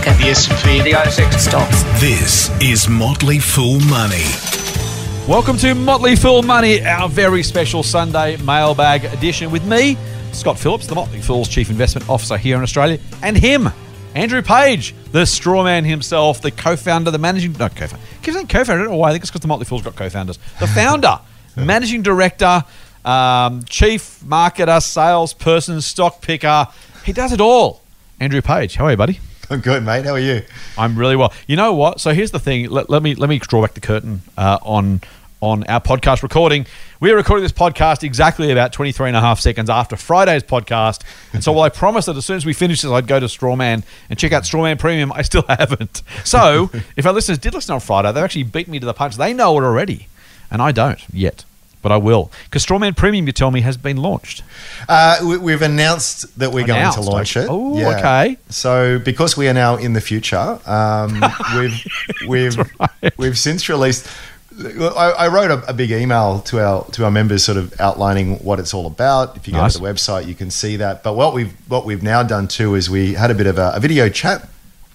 market. The S&P, The ASX Stocks. This is Motley Fool Money. Welcome to Motley Fool Money, our very special Sunday mailbag edition with me, Scott Phillips, the Motley Fool's Chief Investment Officer here in Australia, and him, Andrew Page, the straw man himself, the co-founder, the managing no co-founder. Keep saying co-founder. I don't know why. I think it's because the Motley Fool's got co-founders. The founder, managing director, um, chief marketer, salesperson, stock picker. He does it all. Andrew Page, how are you, buddy? I'm good, mate. How are you? I'm really well. You know what? So here's the thing. Let, let me let me draw back the curtain uh, on on our podcast recording. We are recording this podcast exactly about 23 and a half seconds after Friday's podcast. And so while I promised that as soon as we finish this, I'd go to Strawman and check out Strawman Premium, I still haven't. So if our listeners did listen on Friday, they've actually beat me to the punch. They know it already. And I don't yet. But I will. Because Strawman Premium, you tell me, has been launched. Uh, we, we've announced that we're Announced, going to launch it. Oh, okay. So because we are now in the future, um, we've we've right. we've since released. I, I wrote a, a big email to our to our members, sort of outlining what it's all about. If you go Nice. to the website, you can see that. But what we've what we've now done too is we had a bit of a, a video chat.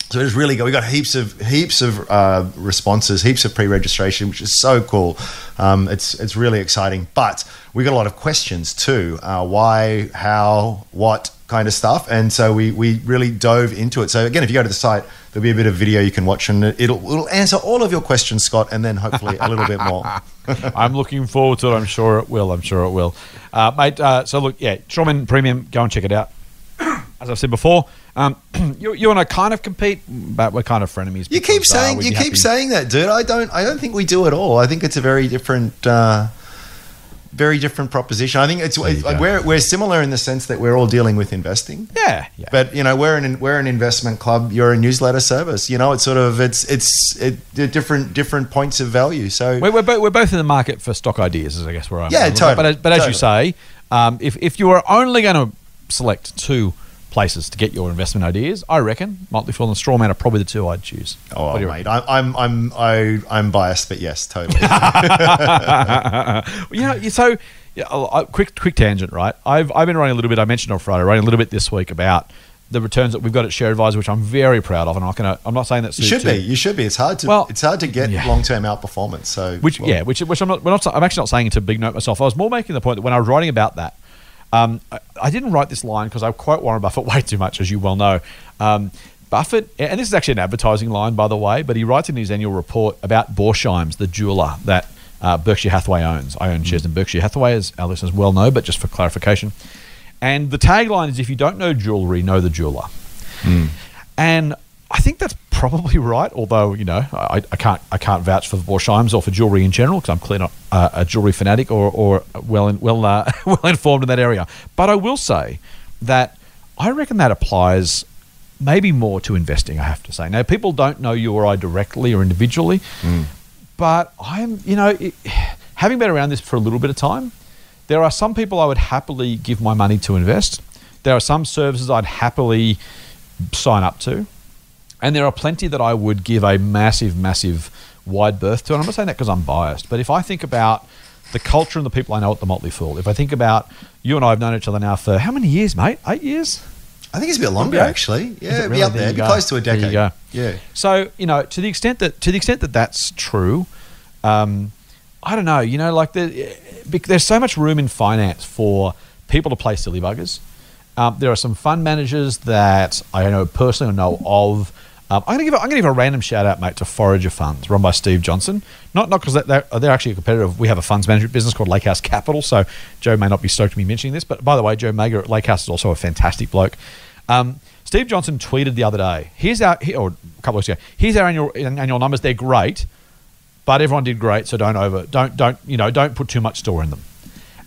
So it's really good. We got heaps of heaps of uh, responses, heaps of pre-registration, which is so cool. Um, it's it's really exciting. But we got a lot of questions too. Uh, why, how, what kind of stuff. And so we we really dove into it. So again, if you go to the site, there'll be a bit of video you can watch, and it'll it'll answer all of your questions, Scott, and then hopefully a little bit more. I'm looking forward to it. I'm sure it will. I'm sure it will. Uh, mate, uh, so look, yeah, Strawman Premium, go and check it out. As I've said before, um, you, you and I kind of compete, but we're kind of frenemies. You keep uh, saying you keep happy- saying that, dude. I don't I don't think we do at all. I think it's a very different. Uh, very different proposition. I think it's you go. we're we're similar in the sense that we're all dealing with investing. Yeah, yeah. But you know, we're an we're an investment club. You're a newsletter service. You know, it's sort of it's it's it, different different points of value. So We're, we're, bo- we're both in the market for stock ideas, is I guess where I'm. Yeah, totally, But, as- but as you say, um, if if you are only going to select two places to get your investment ideas, I reckon Motley Fool and Strawman are probably the two I'd choose. oh, What do you mate, I, I'm I'm I, I'm biased, but yes, totally. you know, so yeah, I'll- quick quick tangent, right? I've I've been writing a little bit. I mentioned on Friday, writing a little bit this week about the returns that we've got at Share Advisor, which I'm very proud of, and I'm not gonna. I'm not saying that you should be. You should be. It's hard to. Well, it's hard to get yeah. long term outperformance. So Which well, yeah, which which I'm not. We're not. I'm actually not saying it to big note myself. I was more making the point that when I was writing about that, um, I, I didn't write this line because I quote Warren Buffett way too much, as you well know. Um, Buffett, and this is actually an advertising line, by the way, but he writes in his annual report about Borsheims, the jeweler that uh, Berkshire Hathaway owns. I own shares in Berkshire Hathaway, as our listeners well know, but just for clarification. And the tagline is: "If you don't know jewelry, know the jeweler." And I think that's probably right. Although you know, I, I can't I can't vouch for Borsheims or for jewelry in general because I'm clearly not uh, a jewelry fanatic or, or well in, well uh, well informed in that area. But I will say that I reckon that applies maybe more to investing. I have to say. Now, people don't know you or I directly or individually, but I'm you know it, having been around this for a little bit of time. There are some people I would happily give my money to invest. There are some services I'd happily sign up to. And there are plenty that I would give a massive, massive wide berth to. And I'm not saying that because I'm biased, but if I think about the culture and the people I know at the Motley Fool, if I think about you and I have known each other now for how many years, mate? Eight years? I think it's a bit longer actually. Yeah, really? be up There there, It'd be close to a decade. There you go. Yeah. So you know, to the extent that to the extent that that's true, um, I don't know. You know, like the, there's so much room in finance for people to play silly buggers. Um, there are some fund managers that I know personally or know of. Um, I'm gonna give a, I'm gonna give a random shout out, mate, to Forager Funds, run by Steve Johnson. Not not because they're, they're actually a competitor. We have a funds management business called Lakehouse Capital, so Joe may not be stoked to me mentioning this, but by the way, Joe Magyer at Lakehouse is also a fantastic bloke. Um, Steve Johnson tweeted the other day. Here's our he- or a couple of weeks ago. Here's our annual annual numbers. They're great, but everyone did great. So don't over don't don't you know don't put too much store in them.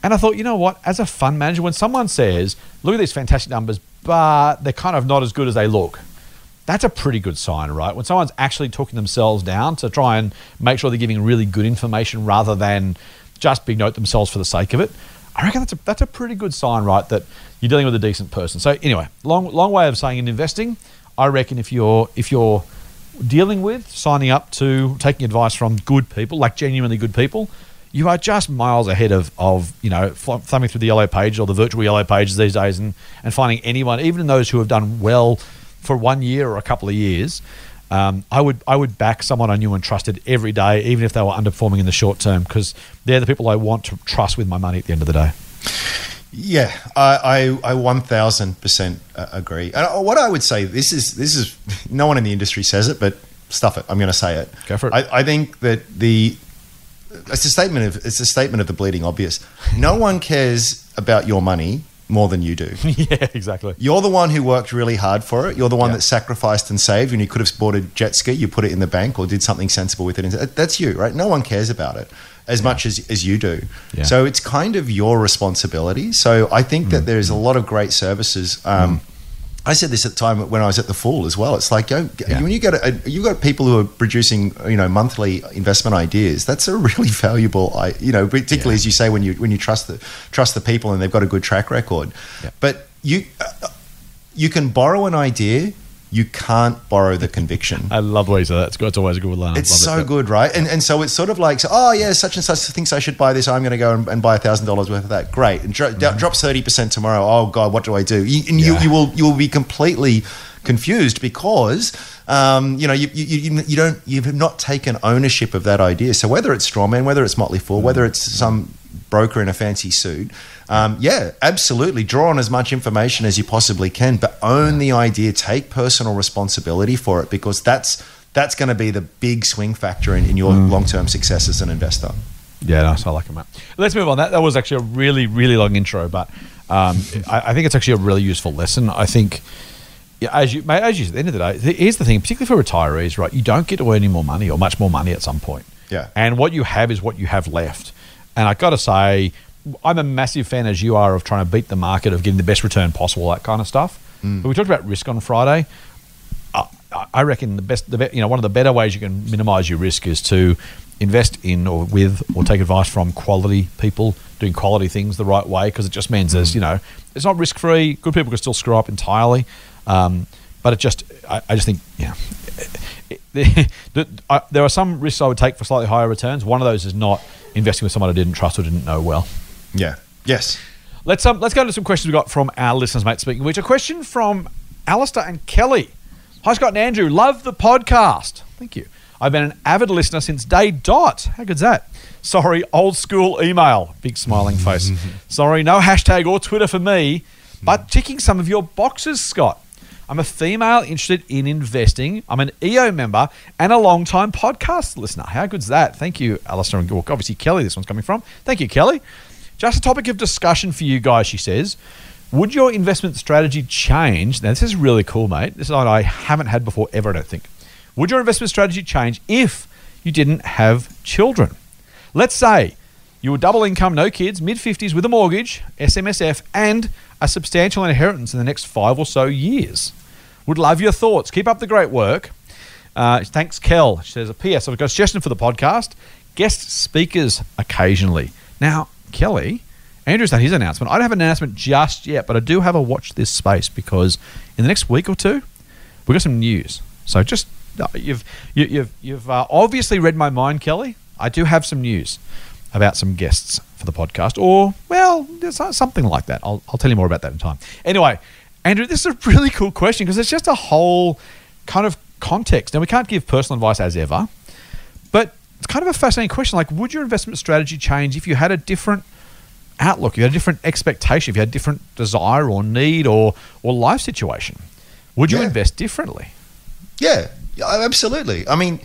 And I thought, you know what? As a fund manager, when someone says, "Look at these fantastic numbers," but they're kind of not as good as they look, that's a pretty good sign, right? When someone's actually talking themselves down to try and make sure they're giving really good information rather than just big note themselves for the sake of it, I reckon that's a, that's a pretty good sign, right? That you're dealing with a decent person. So anyway, long long way of saying in investing, I reckon if you're if you're dealing with signing up to taking advice from good people, like genuinely good people, you are just miles ahead of, of you know, thumbing through the yellow page or the virtual yellow pages these days and, and finding anyone, even those who have done well for one year or a couple of years, um, I would I would back someone I knew and trusted every day, even if they were underperforming in the short term, because they're the people I want to trust with my money at the end of the day. Yeah, I, I, I 1000% agree. And uh, what I would say, this is, this is, no one in the industry says it, but stuff it. I'm going to say it. Go for it. I, I think that the, it's a statement of, it's a statement of the bleeding obvious. No one cares about your money more than you do. yeah, exactly. You're the one who worked really hard for it. You're the one Yeah. that sacrificed and saved. When you could have bought a jet ski, you put it in the bank or did something sensible with it. That's you, right? No one cares about it as much as, as you do. Yeah. So it's kind of your responsibility. So I think Mm. that there's a lot of great services. Um, I said this at the time when I was at the Fool as well. It's like yo, Yeah. when you get a, you got people who are producing you know monthly investment ideas. That's a really valuable, you know, particularly Yeah. as you say when you when you trust the trust the people and they've got a good track record. Yeah. But you uh, you can borrow an idea, you can't borrow the conviction. I love the way you say that. It's, good. it's always a good line. I It's so it. good, right? And and so it's sort of like, so, oh yeah, such and such thinks I should buy this. I'm going to go and, and buy a thousand dollars worth of that. Great, and dro- drops thirty percent tomorrow. Oh god, what do I do? You, and Yeah. you you will you will be completely confused because um, you know you, you you you don't you've not taken ownership of that idea. So whether it's Strawman, whether it's Motley Fool, whether it's some broker in a fancy suit. Um, yeah, absolutely. Draw on as much information as you possibly can, but own the idea. Take personal responsibility for it because that's that's going to be the big swing factor in, in your long term success as an investor. Yeah, nice. I like it, mate. Let's move on. That that was actually a really, really long intro, but um, I, I think it's actually a really useful lesson. I think, yeah, as you, mate, as you at the end of the day, here's the thing, particularly for retirees, right? You don't get to earn any more money or much more money at some point. Yeah. And what you have is what you have left. And I got to say, I'm a massive fan, as you are, of trying to beat the market, of getting the best return possible, that kind of stuff. But we talked about risk on Friday. I- I reckon the best, the be, you know, one of the better ways you can minimize your risk is to invest in or with or take advice from quality people doing quality things the right way because it just means there's you know it's not risk free. Good people can still screw up entirely, um, but it just I, I just think yeah. The- the- I- there are some risks I would take for slightly higher returns. One of those is not investing with someone I didn't trust or didn't know well. Yeah. Yes. Let's um, let's go to some questions we got from our listeners, mate. Speaking of which, a question from Alistair and Kelly. Hi, Scott and Andrew. Love the podcast. Thank you. I've been an avid listener since day dot. How good's that? Sorry, old school email. Big smiling face. Sorry, no hashtag or Twitter for me, but ticking some of your boxes, Scott. I'm a female interested in investing. I'm an EO member and a long-time podcast listener. How good's that? Thank you, Alistair and well, obviously Kelly. This one's coming from. Thank you, Kelly. Just a topic of discussion for you guys, she says. Would your investment strategy change? Now, this is really cool, mate. This is one I haven't had before ever, I don't think. Would your investment strategy change if you didn't have children? Let's say you were double income, no kids, mid 50s with a mortgage, SMSF, and a substantial inheritance in the next five or so years. Would love your thoughts. Keep up the great work. Uh, thanks, Kel. She says, a PS, I've got a suggestion for the podcast. Guest speakers occasionally. Now, Kelly, Andrew's done his announcement. I don't have an announcement just yet, but I do have a watch this space because in the next week or two, we've got some news. So just, uh, you've, you, you've, you've uh, obviously read my mind, Kelly. I do have some news about some guests for the podcast, or, well, something like that. I'll, I'll tell you more about that in time. Anyway, Andrew, this is a really cool question because it's just a whole kind of context. Now, we can't give personal advice as ever, but it's kind of a fascinating question. Like, would your investment strategy change if you had a different outlook, if you had a different expectation, if you had a different desire or need or, or life situation? Would you Yeah. invest differently? Yeah, absolutely. I mean,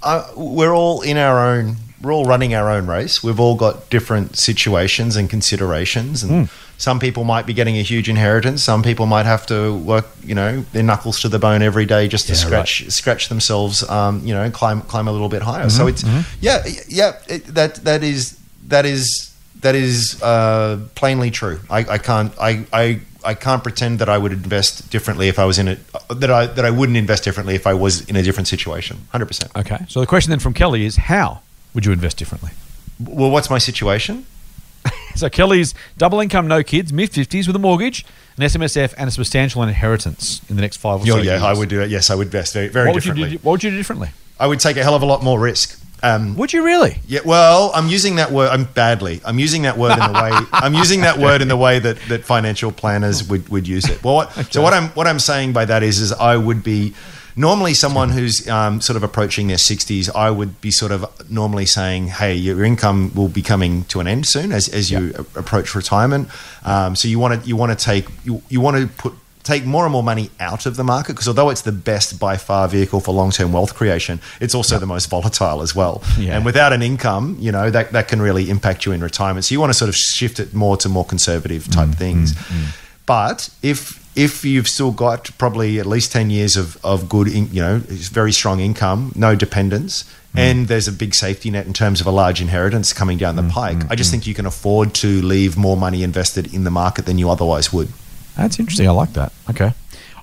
uh, we're all in our own. We're all running our own race. We've all got different situations and considerations, and some people might be getting a huge inheritance. Some people might have to work, you know, their knuckles to the bone every day just to Yeah, scratch scratch themselves, um, you know, and climb climb a little bit higher. So it's yeah, yeah. It, that that is that is that is uh, plainly true. I, I can't I, I I can't pretend that I would invest differently if I was in it that I that I wouldn't invest differently if I was in a different situation. Hundred percent. Okay. So the question then from Kelly is how would you invest differently? Well, what's my situation? So Kelly's double income, no kids, mid 50s with a mortgage, an SMSF, and a substantial inheritance in the next five or so yeah, years. I would do it. Yes, I would invest very very What would, you differently. do, what would you do differently? I would take a hell of a lot more risk. Um, Would you really? yeah, well, I'm using that word. I'm badly. I'm using that word in the way. I'm using that word in the way that, that financial planners would, would use it. Well, what, so what I'm what I'm saying by that is, is I would be normally someone who's um, sort of approaching their 60s. I would be sort of normally saying, "Hey, your income will be coming to an end soon as, as you a- approach retirement. Um, so you want to you want to take you, you want to put take more and more money out of the market because although it's the best by far vehicle for long-term wealth creation it's also the most volatile as well Yeah. and without an income you know that, that can really impact you in retirement so you want to sort of shift it more to more conservative type things but if if you've still got probably at least 10 years of, of good in, you know very strong income no dependence mm. and there's a big safety net in terms of a large inheritance coming down the mm. pike mm. i just think you can afford to leave more money invested in the market than you otherwise would That's interesting. I like that. Okay.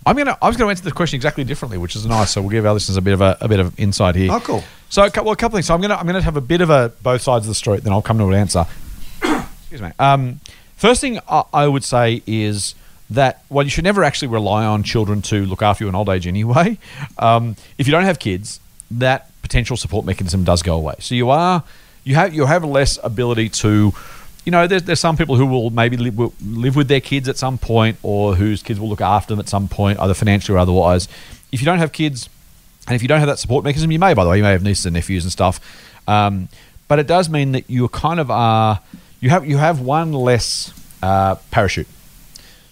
I'm gonna. I was going to answer the question exactly differently, which is nice. So we'll give our listeners a bit of a, a bit of insight here. Oh, cool. So a couple, well, a couple things. So I'm gonna I'm gonna have a bit of a both sides of the story. Then I'll come to an answer. Excuse me. Um, first thing I, I would say is that well, you should never actually rely on children to look after you in old age anyway. Um, if you don't have kids, that potential support mechanism does go away. So you are you have you have less ability to you know, there's, there's some people who will maybe live, will live with their kids at some point or whose kids will look after them at some point, either financially or otherwise. If you don't have kids, and if you don't have that support mechanism, you may, by the way, you may have nieces and nephews and stuff. Um, but it does mean that you kind of are, you have, you have one less uh, parachute.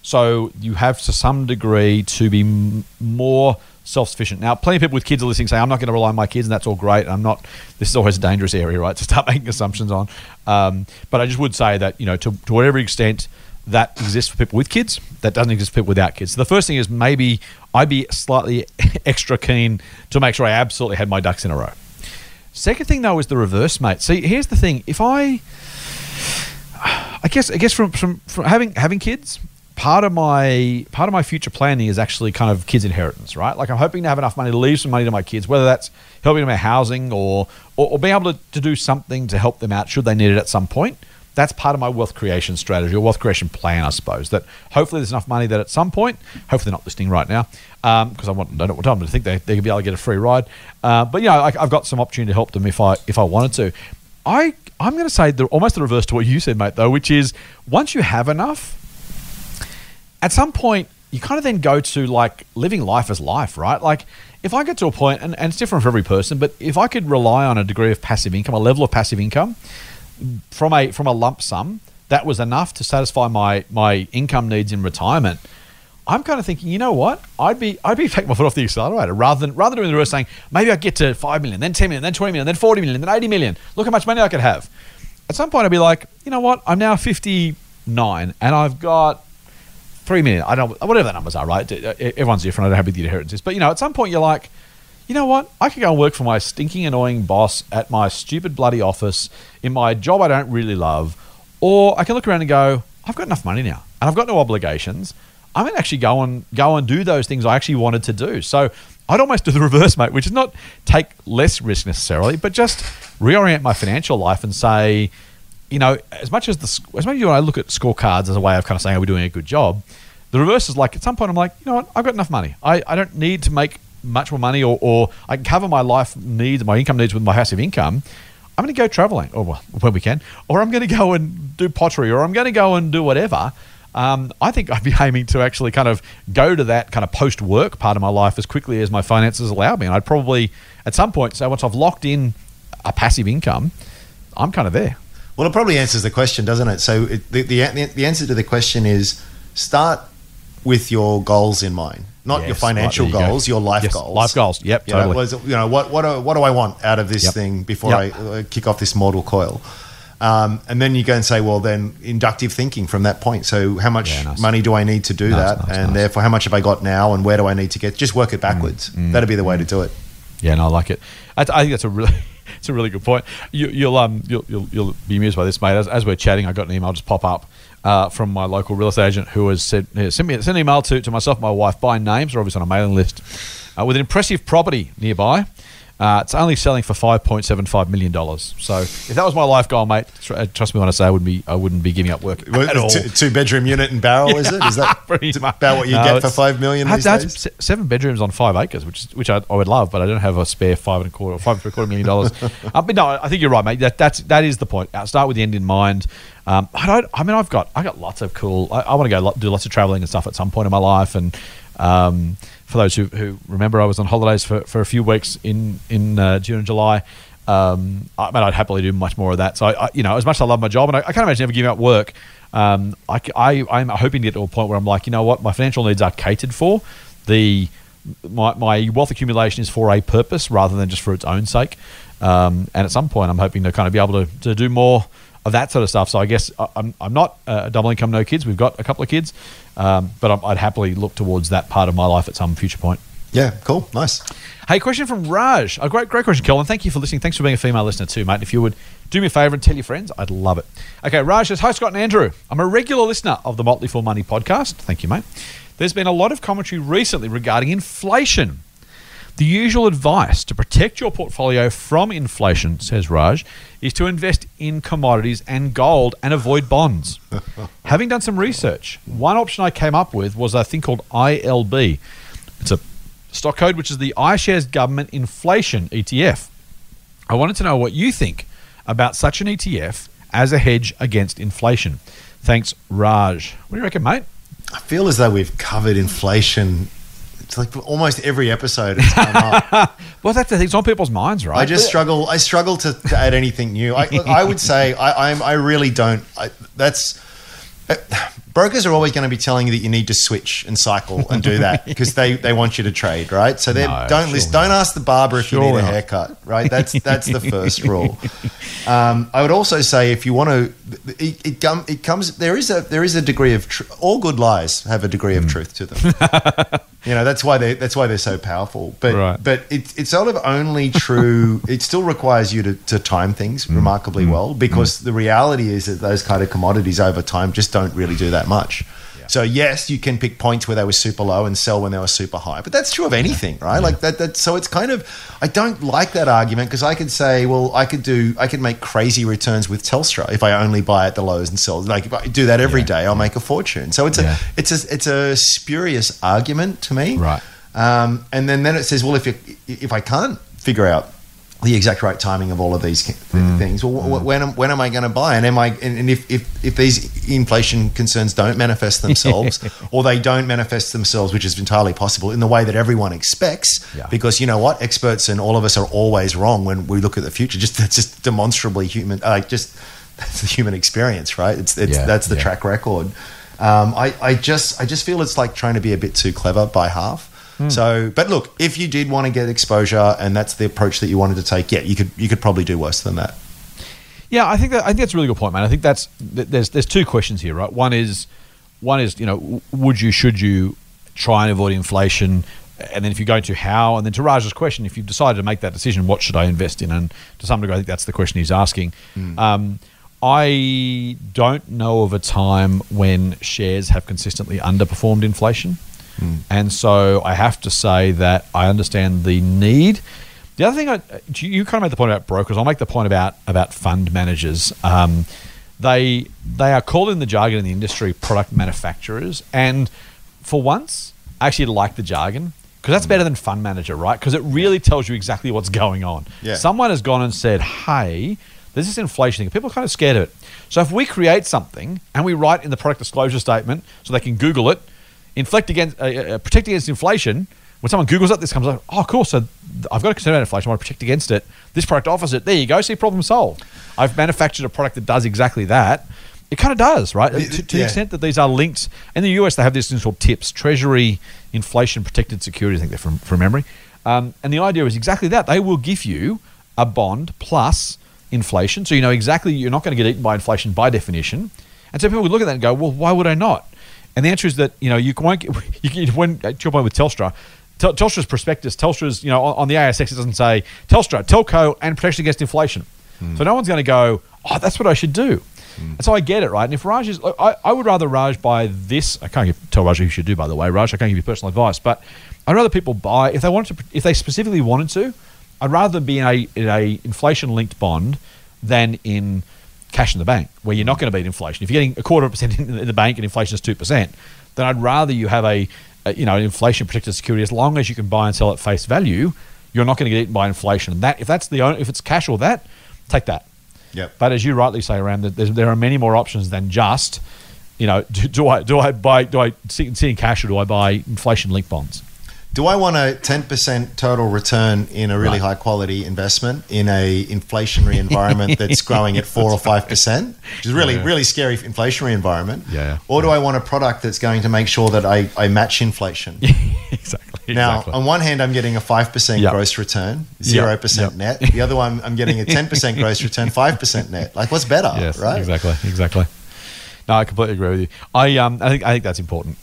So you have to some degree to be m- more self-sufficient. Now, plenty of people with kids are listening say, "I'm not going to rely on my kids," and that's all great. I'm not. This is always a dangerous area, right? To start making assumptions on. Um, but I just would say that you know, to, to whatever extent that exists for people with kids, that doesn't exist for people without kids. So the first thing is maybe I'd be slightly extra keen to make sure I absolutely had my ducks in a row. Second thing though is the reverse, mate. See, here's the thing: if I I guess I guess from, from from having having kids, part of my part of my future planning is actually kind of kids inheritance, right? Like I'm hoping to have enough money to leave some money to my kids, whether that's helping them with housing or or, or being able to, to do something to help them out should they need it at some point. That's part of my wealth creation strategy or wealth creation plan, I suppose. That hopefully there's enough money that at some point, hopefully they're not listening right now, because I want I don't want them to think they they could be able to get a free ride. Uh, but you know, I, I've got some opportunity to help them if I if I wanted to. I I'm going to say the, almost the reverse to what you said, mate. Though, which is once you have enough, at some point you kind of then go to like living life as life, right? Like if I get to a point, and, and it's different for every person, but if I could rely on a degree of passive income, a level of passive income from a from a lump sum that was enough to satisfy my my income needs in retirement. I'm kind of thinking, you know what? I'd be I'd be taking my foot off the accelerator rather than rather doing the reverse saying maybe I get to five million, then ten million, then twenty million, then forty million, then eighty million. Look how much money I could have. At some point, I'd be like, you know what? I'm now 59 and I've got three million. I don't whatever the numbers are, right? Everyone's different. I don't have big the inheritance is, but you know, at some point, you're like, you know what? I could go and work for my stinking, annoying boss at my stupid bloody office in my job I don't really love, or I can look around and go, I've got enough money now, and I've got no obligations. I'm gonna actually go and go and do those things I actually wanted to do. So I'd almost do the reverse, mate, which is not take less risk necessarily, but just reorient my financial life and say, you know, as much as the as much as I look at scorecards as a way of kind of saying, are we doing a good job? The reverse is like at some point I'm like, you know what, I've got enough money. I, I don't need to make much more money or, or I can cover my life needs, my income needs with my passive income. I'm going to go traveling, or well, when we can, or I'm going to go and do pottery, or I'm going to go and do whatever. Um, I think I'd be aiming to actually kind of go to that kind of post work part of my life as quickly as my finances allow me. And I'd probably, at some point, say once I've locked in a passive income, I'm kind of there. Well, it probably answers the question, doesn't it? So it, the, the the answer to the question is start with your goals in mind, not Yes, your financial right, there you go. goals, your life Yes, goals. life goals. Yep, You totally. was- you know, what what do, what do I want out of this Yep. thing before Yep. I uh, kick off this mortal coil? Um, and then you go and say, well, then inductive thinking from that point. So, how much Yeah, nice. money do I need to do Nice, that? nice, and therefore, how much have I got now? And where do I need to get? Just work it backwards. Mm, That'd be the way to do it. Yeah, no, I like it. I, I think that's a really, it's a really good point. You, you'll um, you'll, you'll, you'll be amused by this, mate. As, as we're chatting, I got an email just pop up uh, from my local real estate agent who has said uh, sent me sent an email to, to myself, my wife by names, or obviously on a mailing list, uh, with an impressive property nearby. Uh, it's only selling for five point seven five million dollars. So if that was my life goal, mate, tr- uh, trust me when I say I wouldn't be I wouldn't be giving up work Well, at all. Two, two bedroom unit and barrel, is it? Is that Pretty much. about what you No, get for five million I- these that's days? se- seven bedrooms on five acres, which is, which I, I would love, but I don't have a spare five and a quarter, five and three quarter million dollars. uh, but no, I think you're right, mate. That that's that is the point. Uh, start with the end in mind. Um, I don't. I mean, I've got I got lots of cool. I, I want to go do lots of traveling and stuff at some point in my life. And um, for those who, who remember, I was on holidays for, for a few weeks in in uh, June and July. Um, I mean, I'd happily do much more of that. So, I, I, you know, as much as I love my job, and I, I can't imagine ever giving up work. Um, I, I, I'm hoping to get to a point where I'm like, you know what, my financial needs are catered for. The my, my wealth accumulation is for a purpose rather than just for its own sake. Um, and at some point, I'm hoping to kind of be able to, to do more of that sort of stuff. So I guess I'm, I'm not a double income, no kids. We've got a couple of kids, um, but I'd happily look towards that part of my life at some future point. Yeah, cool, nice. Hey, question from Raj. A great, great question, Colin. Thank you for listening. Thanks for being a female listener too, mate. If you would do me a favour and tell your friends, I'd love it. Okay, Raj says, Hi, Scott and Andrew. I'm a regular listener of the Motley Fool Money podcast. Thank you, mate. There's been a lot of commentary recently regarding inflation. The usual advice to protect your portfolio from inflation, says Raj, is to invest in commodities and gold and avoid bonds. Having done some research, one option I came up with was a thing called ILB. It's a stock code which is the iShares Government Inflation ETF. I wanted to know what you think about such an ETF as a hedge against inflation. Thanks, Raj. What do you reckon, mate? I feel as though we've covered inflation. Like almost every episode it's come up. Well, that's the thing. It's on people's minds, right? I just struggle. I struggle to, to add anything new. I, I would say I, I'm. I really don't. I, that's uh, brokers are always going to be telling you that you need to switch and cycle and do that because they, they want you to trade, right? So they No, don't sure listen. not. Don't ask the barber if you Sure need a haircut, right? That's that's the first rule. Um, I would also say if you want to, it, it, com- it comes. There is a there is a degree of tr- all good lies have a degree Hmm. of truth to them. You know that's why they that's why they're so powerful. But Right. but it, it's sort of only true. it still requires you to, to time things Mm. remarkably well because the reality is that those kind of commodities over time just don't really do that much. So yes, you can pick points where they were super low and sell when they were super high, but that's true of anything, right? Like that. That so it's kind of I don't like that argument because I could say, well, I could do I could make crazy returns with Telstra if I only buy at the lows and sell. Like if I do that every Yeah. day, I'll make a fortune. So it's Yeah. a it's a it's a spurious argument to me, Right. um, and then, then it says, well, if you, if I can't figure out the exact right timing of all of these Mm. things, well, wh- when am, when am I going to buy? And am I? And, if, if if these inflation concerns don't manifest themselves, or they don't manifest themselves, which is entirely possible, in the way that everyone expects, Yeah. because you know what, experts and all of us are always wrong when we look at the future. Just that's just demonstrably human. Like just that's the human experience, right? It's, it's Yeah, that's the yeah. track record. Um, I, I just I just feel it's like trying to be a bit too clever by half. Hmm. So, but look, if you did want to get exposure and that's the approach that you wanted to take, yeah, you could you could probably do worse than that. Yeah, I think that I think that's a really good point, man. I think that's there's there's two questions here, right? One is one is you know would you should you try and avoid inflation, and then if you're going to how, and then to Raj's question, if you've decided to make that decision, what should I invest in? And to some degree, I think that's the question he's asking. Um, I don't know of a time when shares have consistently underperformed inflation. And so I have to say that I understand the need. The other thing, I, you you kind of made the point about brokers. I'll make the point about about fund managers. Um, they they are called in the jargon in the industry product manufacturers, and for once, I actually like the jargon because that's better than fund manager, right? Because it really tells you exactly what's going on. Yeah. Someone has gone and said, "Hey, there's this inflation thing." People are kind of scared of it. So if we create something and we write in the product disclosure statement, so they can Google it, inflect against, uh, uh, protect against inflation. When someone Googles it, this comes up. Oh, cool. So I've got a concern about inflation. I want to protect against it. This product offers it. There you go. See, problem solved. I've manufactured a product that does exactly that. It kind of does, right? Y- To, to the extent that these are linked. In the US, they have this thing called TIPS, Treasury Inflation Protected Securities. I think they're from, from memory. Um, and the idea is exactly that. They will give you a bond plus inflation. So you know exactly you're not going to get eaten by inflation by definition. And so people would look at that and go, well, why would I not? And the answer is that you know you won't get you can, when to your point with Telstra, Tel- Telstra's prospectus, Telstra's you know on, on the ASX it doesn't say Telstra, telco, and protection against inflation. Hmm. So no one's going to go, oh, that's what I should do. Hmm. And so I get it, right? And if Raj is, I, I would rather Raj buy this. I can't give, tell Raj what he should do, by the way, Raj. I can't give you personal advice, but I'd rather people buy if they wanted to, if they specifically wanted to. I'd rather be in a in a inflation linked bond than in cash in the bank, where you're not going to beat inflation. If you're getting a quarter of a percent in the bank and inflation is two percent, then I'd rather you have a, a you know an inflation protected security as long as you can buy and sell at face value. You're not going to get eaten by inflation. And that if that's the only, if it's cash or that, take that. Yep. But as you rightly say, Ram, that there are many more options than just, you know, do, do I do I buy do I sit, sit in cash or do I buy inflation linked bonds? Do I want a 10% total return in a really Right. high quality investment in a inflationary environment that's growing at 4 or 5%, which is really Yeah. really scary inflationary environment? Yeah. Or do I want a product that's going to make sure that I, I match inflation? exactly. Now, exactly. on one hand, I'm getting a 5% Yep. gross return, 0% Yep. net. The other one, I'm getting a 10% gross return, 5% net. Like, what's better, yes, right? exactly, exactly. No, I completely agree with you. I um, I think I think that's important.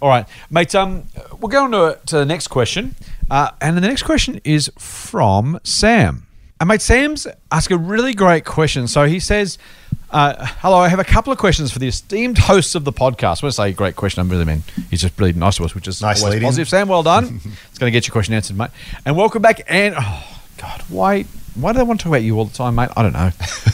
All right, mate. Um, we'll go on to, to the next question, uh, and the next question is from Sam. And mate, Sam's asked a really great question. So he says, uh, "Hello, I have a couple of questions for the esteemed hosts of the podcast." When I say great question, I really mean he's just really nice to us, which is Nice always positive. Sam, well done. it's going to get your question answered, mate. And welcome back. And oh God, why? Why do they want to talk about you all the time, mate? I don't know.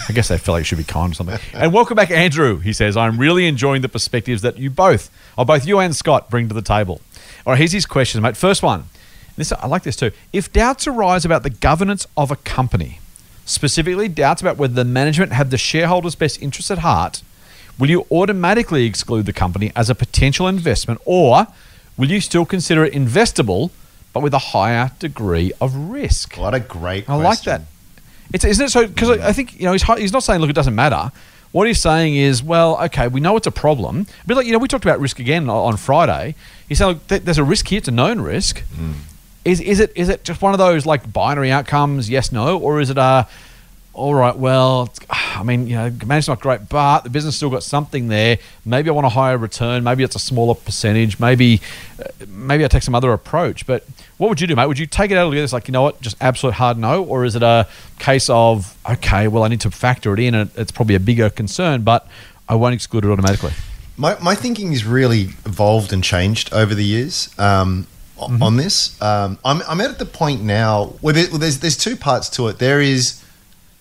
I guess they feel like you should be kind or something. And welcome back, Andrew. He says, "I'm really enjoying the perspectives that you both, or both you and Scott, bring to the table." All right, here's his question, mate. First one. This I like this too. If doubts arise about the governance of a company, specifically doubts about whether the management have the shareholders' best interests at heart, will you automatically exclude the company as a potential investment, or will you still consider it investable, but with a higher degree of risk? What a great I question. like that. It's isn't it so? Because I I think you know he's he's not saying look it doesn't matter. What he's saying is, well, okay, we know it's a problem. A bit like you know we talked about risk again on Friday. He's saying look, th- there's a risk here, it's a known risk. Is is it is it just one of those like binary outcomes, yes, no, or is it a all right, well, I mean, you know, management's not great, but the business still got something there. Maybe I want a higher return. Maybe it's a smaller percentage. Maybe, uh, maybe I take some other approach. But what would you do, mate? Would you take it out altogether? It's like, you know what, just absolute hard no, or is it a case of okay, well, I need to factor it in, and it's probably a bigger concern, but I won't exclude it automatically. My, my thinking has really evolved and changed over the years um, Mm-hmm. on this. Um, I'm, I'm at the point now where there's there's two parts to it. There is,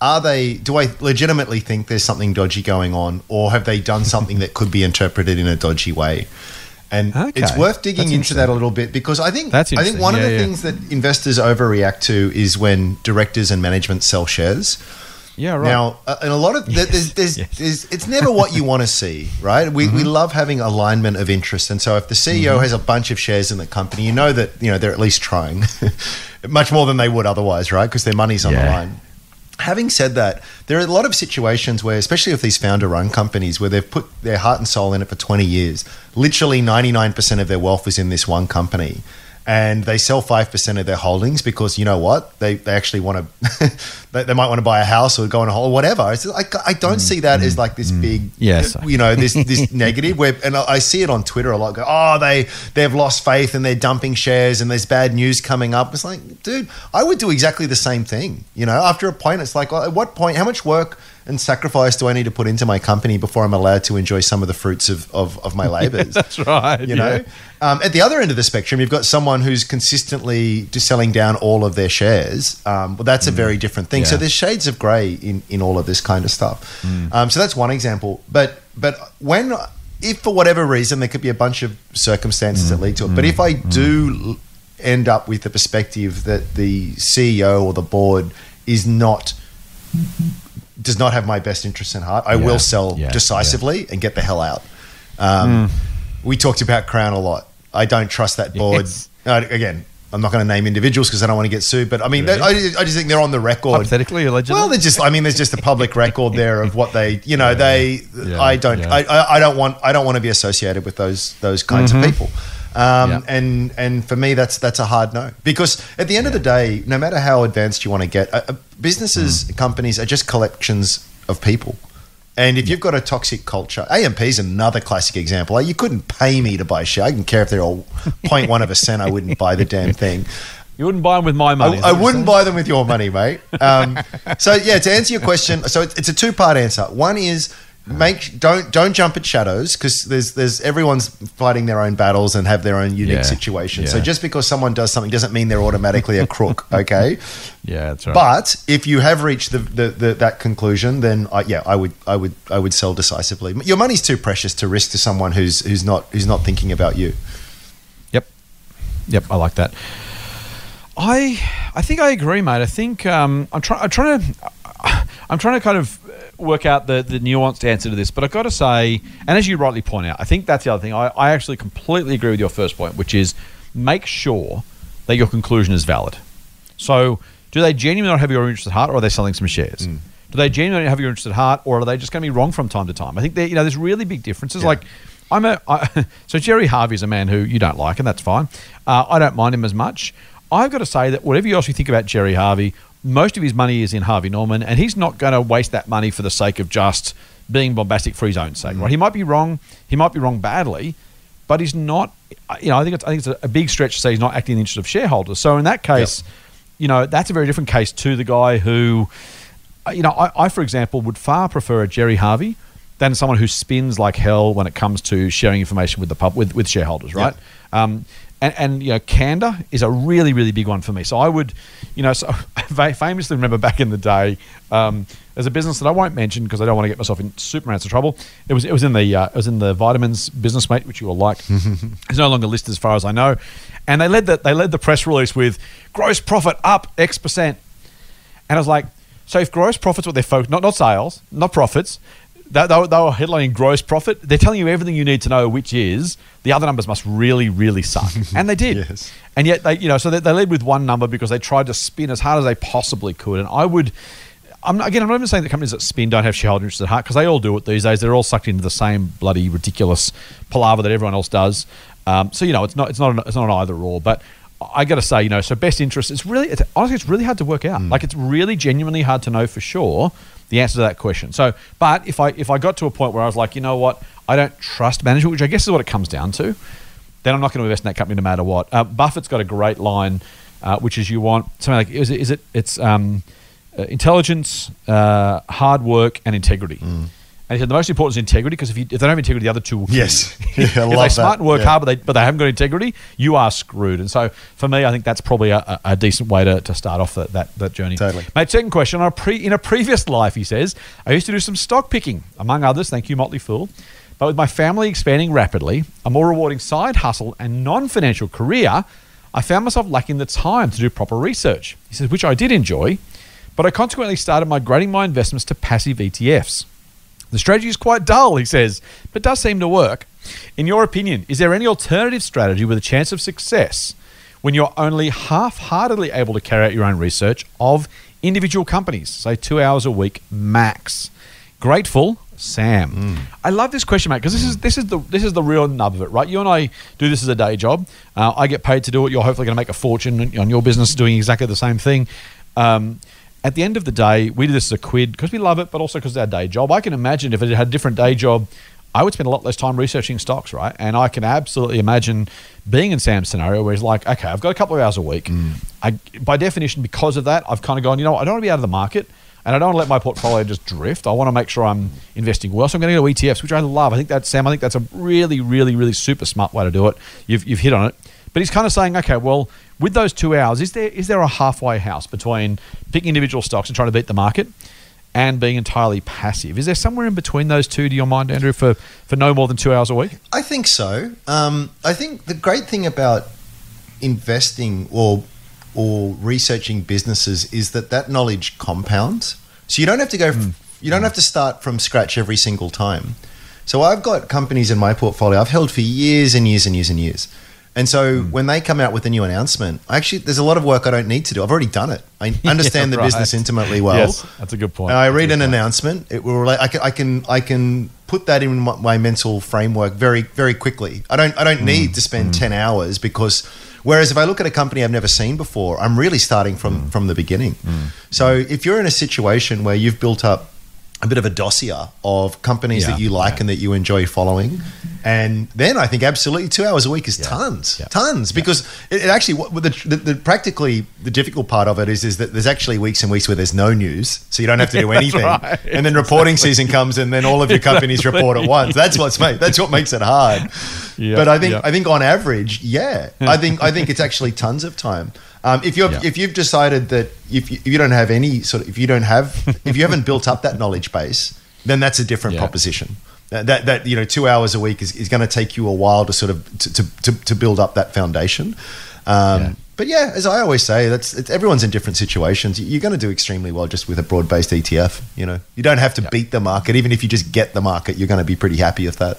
are they? Do I legitimately think there's something dodgy going on, or have they done something that could be interpreted in a dodgy way? And Okay. it's worth digging into that a little bit because I think That's I think one of the yeah. things that investors overreact to is when directors and management sell shares. Yeah, right. Now, uh, and a lot of there- there's, there's, Yes. there's, it's never what you want to see, right? We, we love having alignment of interest, and so if the CEO has a bunch of shares in the company, you know that you know they're at least trying, much more than they would otherwise, right? Because their money's on the line. Having said that, there are a lot of situations where, especially with these founder-run companies, where they've put their heart and soul in it for 20 years. Literally, 99% of their wealth is in this one company, and they sell 5% of their holdings because you know what? They, they actually want to. they, they might want to buy a house or go on a hole or whatever. It's like, I don't see that as like this mm, mm. big, Yes. you know, this this negative. Where and I I see it on Twitter a lot. Go, oh, they they've lost faith and they're dumping shares and there's bad news coming up. It's like, dude, I would do exactly the same thing. You know, after a point, it's like, uh, at what point? How much work and sacrifice do I need to put into my company before I'm allowed to enjoy some of the fruits of of, of my labors? That's right. you know. yeah. Um, at the other end of the spectrum, you've got someone who's consistently just selling down all of their shares. Um, well, that's a very different thing. So Mm. Yeah. Mm. there's shades of grey in, in all of this kind of stuff. Um, so that's one example. But but when if for whatever reason there could be a bunch of circumstances Mm. that lead to it. But if I do end up with the perspective that the CEO or the board is not does not have my best interests in heart, I Yeah. will sell Yeah. decisively and get the hell out. Um, We talked about Crown a lot. I don't trust that board. Yes. Uh, again, I'm not going to name individuals because I don't want to get sued. But I mean, Really? I, I just think they're on the record. Hypothetically, allegedly. Well, they're just. I mean, there's just a public record there of what they. You know, they. Yeah, I don't. yeah. I, I. I don't want. I don't want to be associated with those those kinds of people. Um, Yeah. And and for me, that's that's a hard no because at the end of the day, no matter how advanced you want to get, uh, uh, businesses, companies are just collections of people. And if you've got a toxic culture, AMP is another classic example. Like, you couldn't pay me to buy share. I didn't care if they're all 0.1 of a cent. I wouldn't buy the damn thing. you wouldn't buy them with my money. I, I that what you're wouldn't buy them with your money, mate. Um, so yeah, to answer your question, so it's, it's a two part answer. One is make don't don't jump at shadows because there's there's everyone's fighting their own battles and have their own unique Yeah. situation. So just because someone does something doesn't mean they're automatically a crook. Okay, Yeah, that's right. but if you have reached the, the, the that conclusion, then I, yeah, I would I would I would sell decisively. Your money's too precious to risk to someone who's who's not who's not thinking about you. Yep. Yep, I like that. I I think I agree, mate. I think um, I'm trying. I'm trying to. I'm trying to kind of work out the, the nuanced answer to this, but I've got to say, and as you rightly point out, I think that's the other thing. I, I actually completely agree with your first point, which is make sure that your conclusion is valid. So, do they genuinely not have your interest at heart, or are they selling some shares? Do they genuinely have your interest at heart, or are they just going to be wrong from time to time? I think you know there's really big differences. Like, I'm a I, so Gerry Harvey is a man who you don't like, and that's fine. Uh, I don't mind him as much. I've got to say that whatever else you think about Gerry Harvey, most of his money is in Harvey Norman, and he's not going to waste that money for the sake of just being bombastic for his own sake. Right? He might be wrong. He might be wrong badly, but he's not. You know, I think it's I think it's a, big stretch to say he's not acting in the interest of shareholders. So in that case, you know, that's a very different case to the guy who, uh, you know, I, I for example would far prefer a Gerry Harvey than someone who spins like hell when it comes to sharing information with the pub with with shareholders, right? Um, and, and you know, candor is a really really big one for me. So I would, you know, so I famously remember back in the day. Um, there's a business that I won't mention because I don't want to get myself in super amounts of trouble. It was it was in the uh, it was in the vitamins business, mate, which you will like. it's no longer listed as far as I know, and they led the they led the press release with gross profit up X percent, and I was like, so if gross profits what they're focused not not sales, not profits. They, they, were, they were headlining gross profit. They're telling you everything you need to know, which is the other numbers must really, really suck, and they did. Yes. And yet they, you know, so they, they led with one number because they tried to spin as hard as they possibly could. And I would, I'm again, I'm not even saying that companies that spin don't have shareholder interests at heart because they all do it these days. They're all sucked into the same bloody ridiculous palaver that everyone else does. Um, so you know, it's not, it's not, an, it's not an either or. But I got to say, you know, so best interest. It's really, it's, honestly, it's really hard to work out. Like it's really genuinely hard to know for sure the answer to that question. So, but if I if I got to a point where I was like, you know what, I don't trust management, which I guess is what it comes down to then I'm not going to invest in that company no matter what. Uh, Buffett's got a great line, uh, which is you want something like is it, is it it's um, uh, intelligence, uh, hard work, and integrity. And he said the most important is integrity because if, you, if they don't have integrity, the other two will kill Yes. you. Yeah, I if they smart and work Yeah. hard, but they, but they haven't got integrity, you are screwed. And so for me, I think that's probably a, a- decent way to, to start off that, that, that journey. Totally. Mate, second question. On a pre, in a previous life, he says, I used to do some stock picking, among others. Thank you, Motley Fool. But with my family expanding rapidly, a more rewarding side hustle, and non financial career, I found myself lacking the time to do proper research. He says, which I did enjoy, but I consequently started migrating my investments to passive ETFs. The strategy is quite dull, he says, but does seem to work. In your opinion, is there any alternative strategy with a chance of success when you're only half heartedly able to carry out your own research of individual companies, say two hours a week max? Grateful, Sam. I love this question, mate, because this is this is the this is the real nub of it, right? You and I do this as a day job. Uh, I get paid to do it. You're hopefully going to make a fortune on your business doing exactly the same thing. Um, at the end of the day, we do this as a quid because we love it, but also because it's our day job. I can imagine if it had a different day job, I would spend a lot less time researching stocks, right? And I can absolutely imagine being in Sam's scenario where he's like, okay, I've got a couple of hours a week. Mm. I, by definition, because of that, I've kind of gone, you know I don't want to be out of the market and I don't want to let my portfolio just drift. I want to make sure I'm investing well. So I'm going to go to ETFs, which I love. I think that's, Sam, I think that's a really, really, really super smart way to do it. You've, you've hit on it. But he's kind of saying, okay, well, with those two hours, is there is there a halfway house between picking individual stocks and trying to beat the market and being entirely passive? Is there somewhere in between those two, to your mind, Andrew, for, for no more than two hours a week? I think so. Um, I think the great thing about investing or or researching businesses is that that knowledge compounds. So you don't have to go. You don't have to start from scratch every single time. So I've got companies in my portfolio I've held for years and years and years and years. And so when they come out with a new announcement, actually, there's a lot of work I don't need to do. I've already done it. I understand the right. business intimately well. Yes, that's a good point. I read an point. announcement. It will relate. I can, I can, I can put that in my, my mental framework very, very quickly. I don't, I don't Mm. need to spend ten hours because. Whereas if I look at a company I've never seen before, I'm really starting Mm. from from the beginning. So if you're in a situation where you've built up a bit of a dossier of companies Yeah, that you like yeah. and that you enjoy following. And then I think absolutely two hours a week is Yeah, tons, tons. Because it, it actually, what, the, the, the practically the difficult part of it is, is that there's actually weeks and weeks where there's no news, so you don't have to do anything. right. And then reporting season comes, and then all of your companies report at once. That's what's made, that's what makes it hard. But I think. I think on average, yeah, I think I think it's actually tons of time. Um, if you're Yeah. if you've decided that if you, if you don't have any sort of if you don't have if you haven't built up that knowledge base, then that's a different Yeah. proposition. That, that that you know two hours a week is, is going to take you a while to sort of to, to, to, to build up that foundation. Um, Yeah. But yeah, as I always say, that's it's, everyone's in different situations. You're going to do extremely well just with a broad-based ETF. You know, you don't have to beat the market. Even if you just get the market, you're going to be pretty happy with that.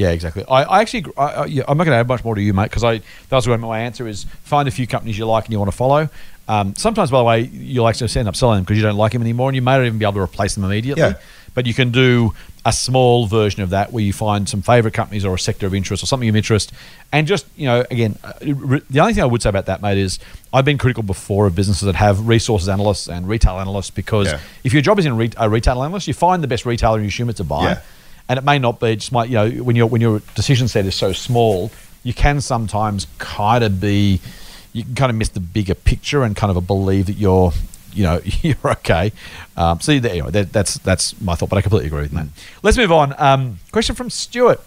Yeah, exactly. I, I actually, I, I, yeah, I'm not going to add much more to you, mate, because I that was going my answer is find a few companies you like and you want to follow. Um, sometimes, by the way, you'll actually end up selling them because you don't like them anymore, and you may not even be able to replace them immediately. Yeah. But you can do a small version of that where you find some favorite companies or a sector of interest or something of interest, and just you know, again, uh, the only thing I would say about that, mate, is I've been critical before of businesses that have resources analysts and retail analysts because Yeah. if your job is in re- a retail analyst, you find the best retailer and you assume it's a buy Yeah. And it may not be. Just might you know when your when your decision set is so small, you can sometimes kind of be, you can kind of miss the bigger picture and kind of believe that you're. You know you're okay. Um, so anyway, that, that's that's my thought, but I completely agree with that. Let's move on. Um, question from Stuart.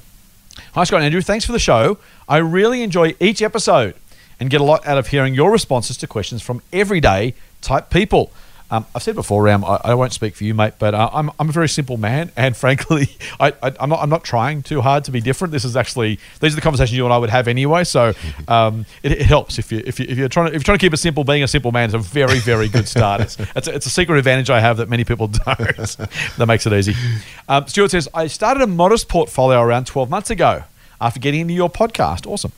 Hi, Scott and Andrew. Thanks for the show. I really enjoy each episode and get a lot out of hearing your responses to questions from everyday type people. Um, I've said before, Ram, I, I won't speak for you, mate, but uh, I'm, I'm a very simple man, and frankly, I, I, I'm, not, I'm not trying too hard to be different. This is actually these are the conversations you and I would have anyway, so um, it, it helps if you if, you, if you're trying to if you're trying to keep it simple. Being a simple man is a very very good start. It's, it's, a, it's a secret advantage I have that many people don't. that makes it easy. Um, Stuart says I started a modest portfolio around 12 months ago after getting into your podcast. Awesome.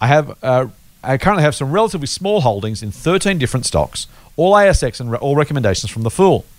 I have uh, I currently have some relatively small holdings in 13 different stocks, all ASX and re- all recommendations from the Fool.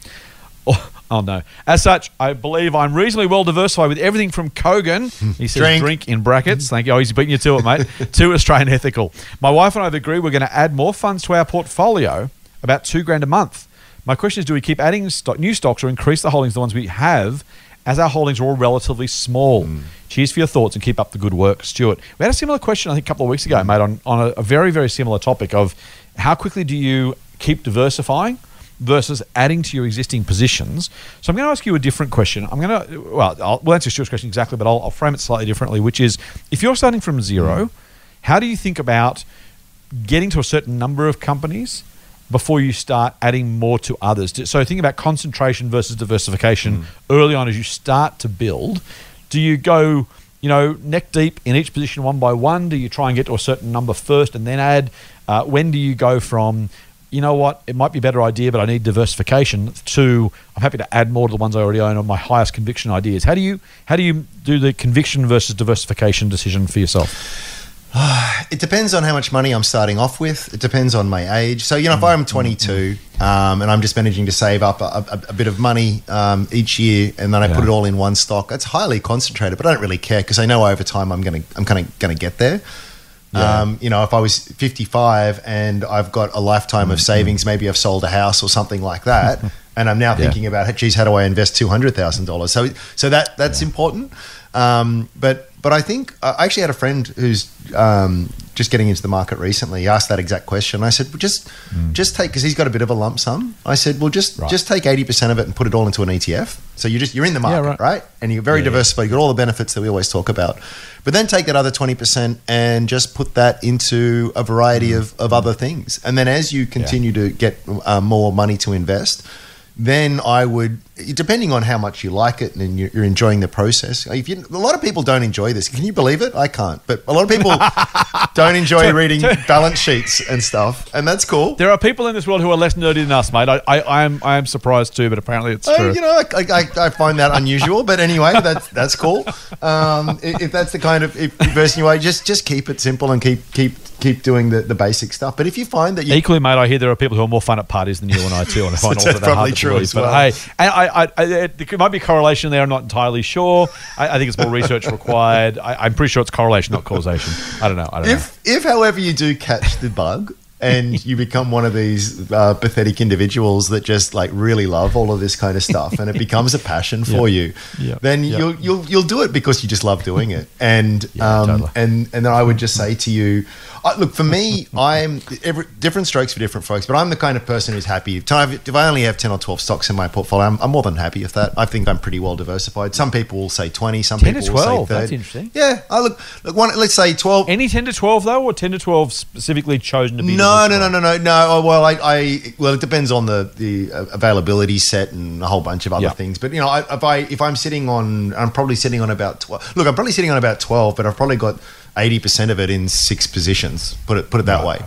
Oh, oh, no. As such, I believe I'm reasonably well diversified with everything from Kogan, he says Drink. drink, in brackets, thank you, oh, he's beating you to it, mate, to Australian Ethical. My wife and I have agreed we're going to add more funds to our portfolio, about two grand a month. My question is do we keep adding stock, new stocks or increase the holdings, the ones we have, as our holdings are all relatively small? Mm. Cheers for your thoughts and keep up the good work, Stuart. We had a similar question, I think, a couple of weeks ago, mate, on, on a, a very, very similar topic of how quickly do you keep diversifying versus adding to your existing positions. So I'm going to ask you a different question. I'm going to, well, I'll, we'll answer Stuart's question exactly, but I'll, I'll frame it slightly differently, which is if you're starting from zero, how do you think about getting to a certain number of companies before you start adding more to others? So think about concentration versus diversification early on as you start to build. Do you go, you know, neck deep in each position one by one? Do you try and get to a certain number first and then add? Uh, when do you go from, you know what, it might be a better idea, but I need diversification, to I'm happy to add more to the ones I already own on my highest conviction ideas? How do you how do you do the conviction versus diversification decision for yourself? It depends on how much money I'm starting off with. It depends on my age. So, you know, if Mm, I'm 22 um, and I'm just managing to save up a, a, a bit of money um, each year and then I Yeah. put it all in one stock, that's highly concentrated, but I don't really care because I know over time I'm going to, I'm kind of going to get there. Yeah. Um, you know, if I was 55 and I've got a lifetime Mm, of savings, maybe I've sold a house or something like that, and I'm now Yeah. thinking about, geez, how do I invest two hundred thousand dollars? So, so that that's important. Um, but but I think I actually had a friend who's um, just getting into the market recently. He asked that exact question. I said, well, just just take because he's got a bit of a lump sum. I said, well, just Mm. Right. just take eighty percent of it and put it all into an ETF. So you just you're in the Yeah, market, right. right? And you're very Yeah, yeah. diversified. You got all the benefits that we always talk about. But then take that other 20% and just put that into a variety of, of other things. And then as you continue to get uh, more money to invest, then I would, depending on how much you like it and you're, you're enjoying the process. If you, a lot of people don't enjoy this. Can you believe it? I can't. But a lot of people don't enjoy reading balance sheets and stuff, and that's cool. There are people in this world who are less nerdy than us, mate. I, I, I am I am surprised too, but apparently it's Uh, true. you know, I, I, I find that unusual, but anyway, that's that's cool. Um, if, if that's the kind of if person you are, just just keep it simple and keep keep keep doing the, the basic stuff. But if you find that you Equally, mate, I hear there are people who are more fun at parties than you and I too, and I find all that probably hard to true believe. as But well. hey, and I, I, I, it, there might be a correlation there. I'm not entirely sure. I, I think it's more research required. I, I'm pretty sure it's correlation, not causation. I don't know. I don't know. if if however you do catch the bug and you become one of these uh, pathetic individuals that just like really love all of this kind of stuff, and it becomes a passion for Yeah. you, Yeah. then Yeah. you'll you'll you'll do it because you just love doing it. And Yeah, um, totally. and and then I would just say to you, uh, look, for me, I'm every, different strokes for different folks, but I'm the kind of person who's happy. If I, if I only have ten or twelve stocks in my portfolio, I'm, I'm more than happy with that. I think I'm pretty well diversified. Some people will say twenty, some 10 to people will 12, say 30. that's interesting. Yeah, I look, look one, let's say twelve. Any 10 to 12, though, or 10 to 12 specifically chosen to be? No, no, no, no, no, no, no. Oh, well, I, I, well, it depends on the the availability set and a whole bunch of other Yeah. things. But you know, I, if I if I'm sitting on, I'm probably sitting on about twelve. Look, I'm probably sitting on about twelve, but I've probably got eighty percent of it in six positions. Put it put it that way.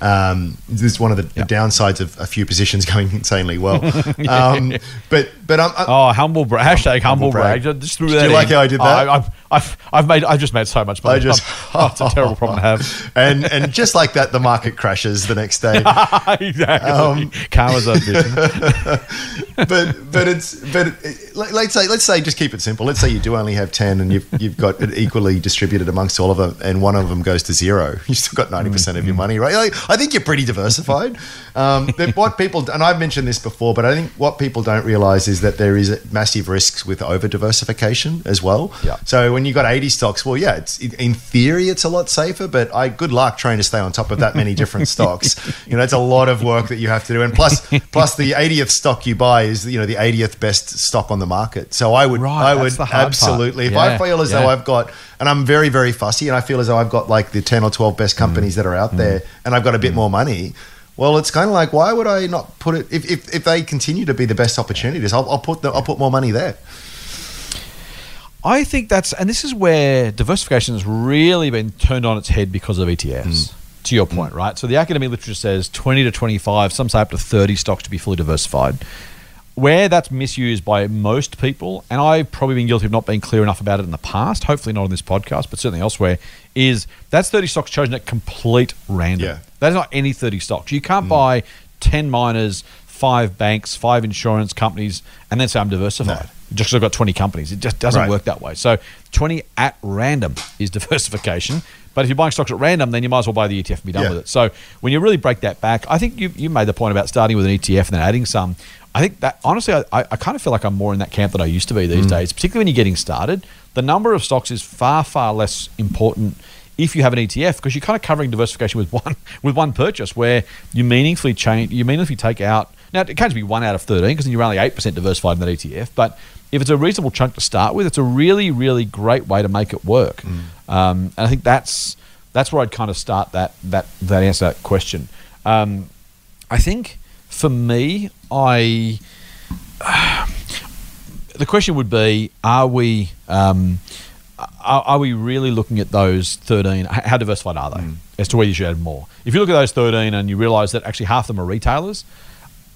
Um, this is one of the, the downsides of a few positions going insanely well. um, but but I'm, I'm Oh, humble brag. Hashtag humble, brag. brag. Just threw Do that you in. like how I did that? Oh, I've, I've, I've made. I've just made so much money. I just oh, it's a terrible problem to have. and and just like that, the market crashes the next day. exactly. Um, Karma's a but but it's but it, let- let's say let's say just keep it simple. Let's say you do only have ten, and you've you've got it equally distributed amongst all of them, and one of them goes to zero. You still got ninety percent of your money, right? Like, I think you're pretty diversified. Um, but what people and I've mentioned this before, but I think what people don't realize is that there is massive risks with over diversification as well. Yeah. So when you got eighty stocks, well, yeah, it's in theory it's a lot safer, but I good luck trying to stay on top of that many different stocks. You know, it's a lot of work that you have to do, and plus plus the 80th stock you buy is you know the 80th best stock on the market. So I would Right, I would the hard part. absolutely if I feel as though. I've got and I'm very very fussy and I feel as though I've got like the 10 or 12 best Mm. companies that are out there and I've got a bit more money. Well, it's kind of like why would I not put it if, if, if they continue to be the best opportunities? I'll, I'll put the, I'll put more money there. I think that's, and this is where diversification has really been turned on its head because of ETFs. Mm. To your point, right? So the academic literature says 20 to 25, some say up to 30 stocks to be fully diversified. Where that's misused by most people, and I've probably been guilty of not being clear enough about it in the past, hopefully not on this podcast, but certainly elsewhere, is that's 30 stocks chosen at complete random. Yeah. That is not any 30 stocks. You can't mm. buy 10 miners, five banks, five insurance companies, and then say I'm diversified. just because I've got 20 companies. It just doesn't Right. work that way. So 20 at random is diversification. But if you're buying stocks at random, then you might as well buy the ETF and be done Yeah. with it. So when you really break that back, I think you, you made the point about starting with an ETF and then adding some. I think that honestly, I, I kind of feel like I'm more in that camp that I used to be these days, particularly when you're getting started. The number of stocks is far, far less important if you have an ETF because you're kind of covering diversification with one with one purchase where you meaningfully change you meaningfully take out now it can't be one out of 13 because then you're only 8% diversified in that ETF but if it's a reasonable chunk to start with it's a really really great way to make it work. Um, and I think that's that's where I'd kind of start that that that answer that question. Um, I think for me I the question would be: Are we um, are, are we really looking at those thirteen? How diversified are they? Mm. As to where you should add more. If you look at those thirteen and you realise that actually half of them are retailers,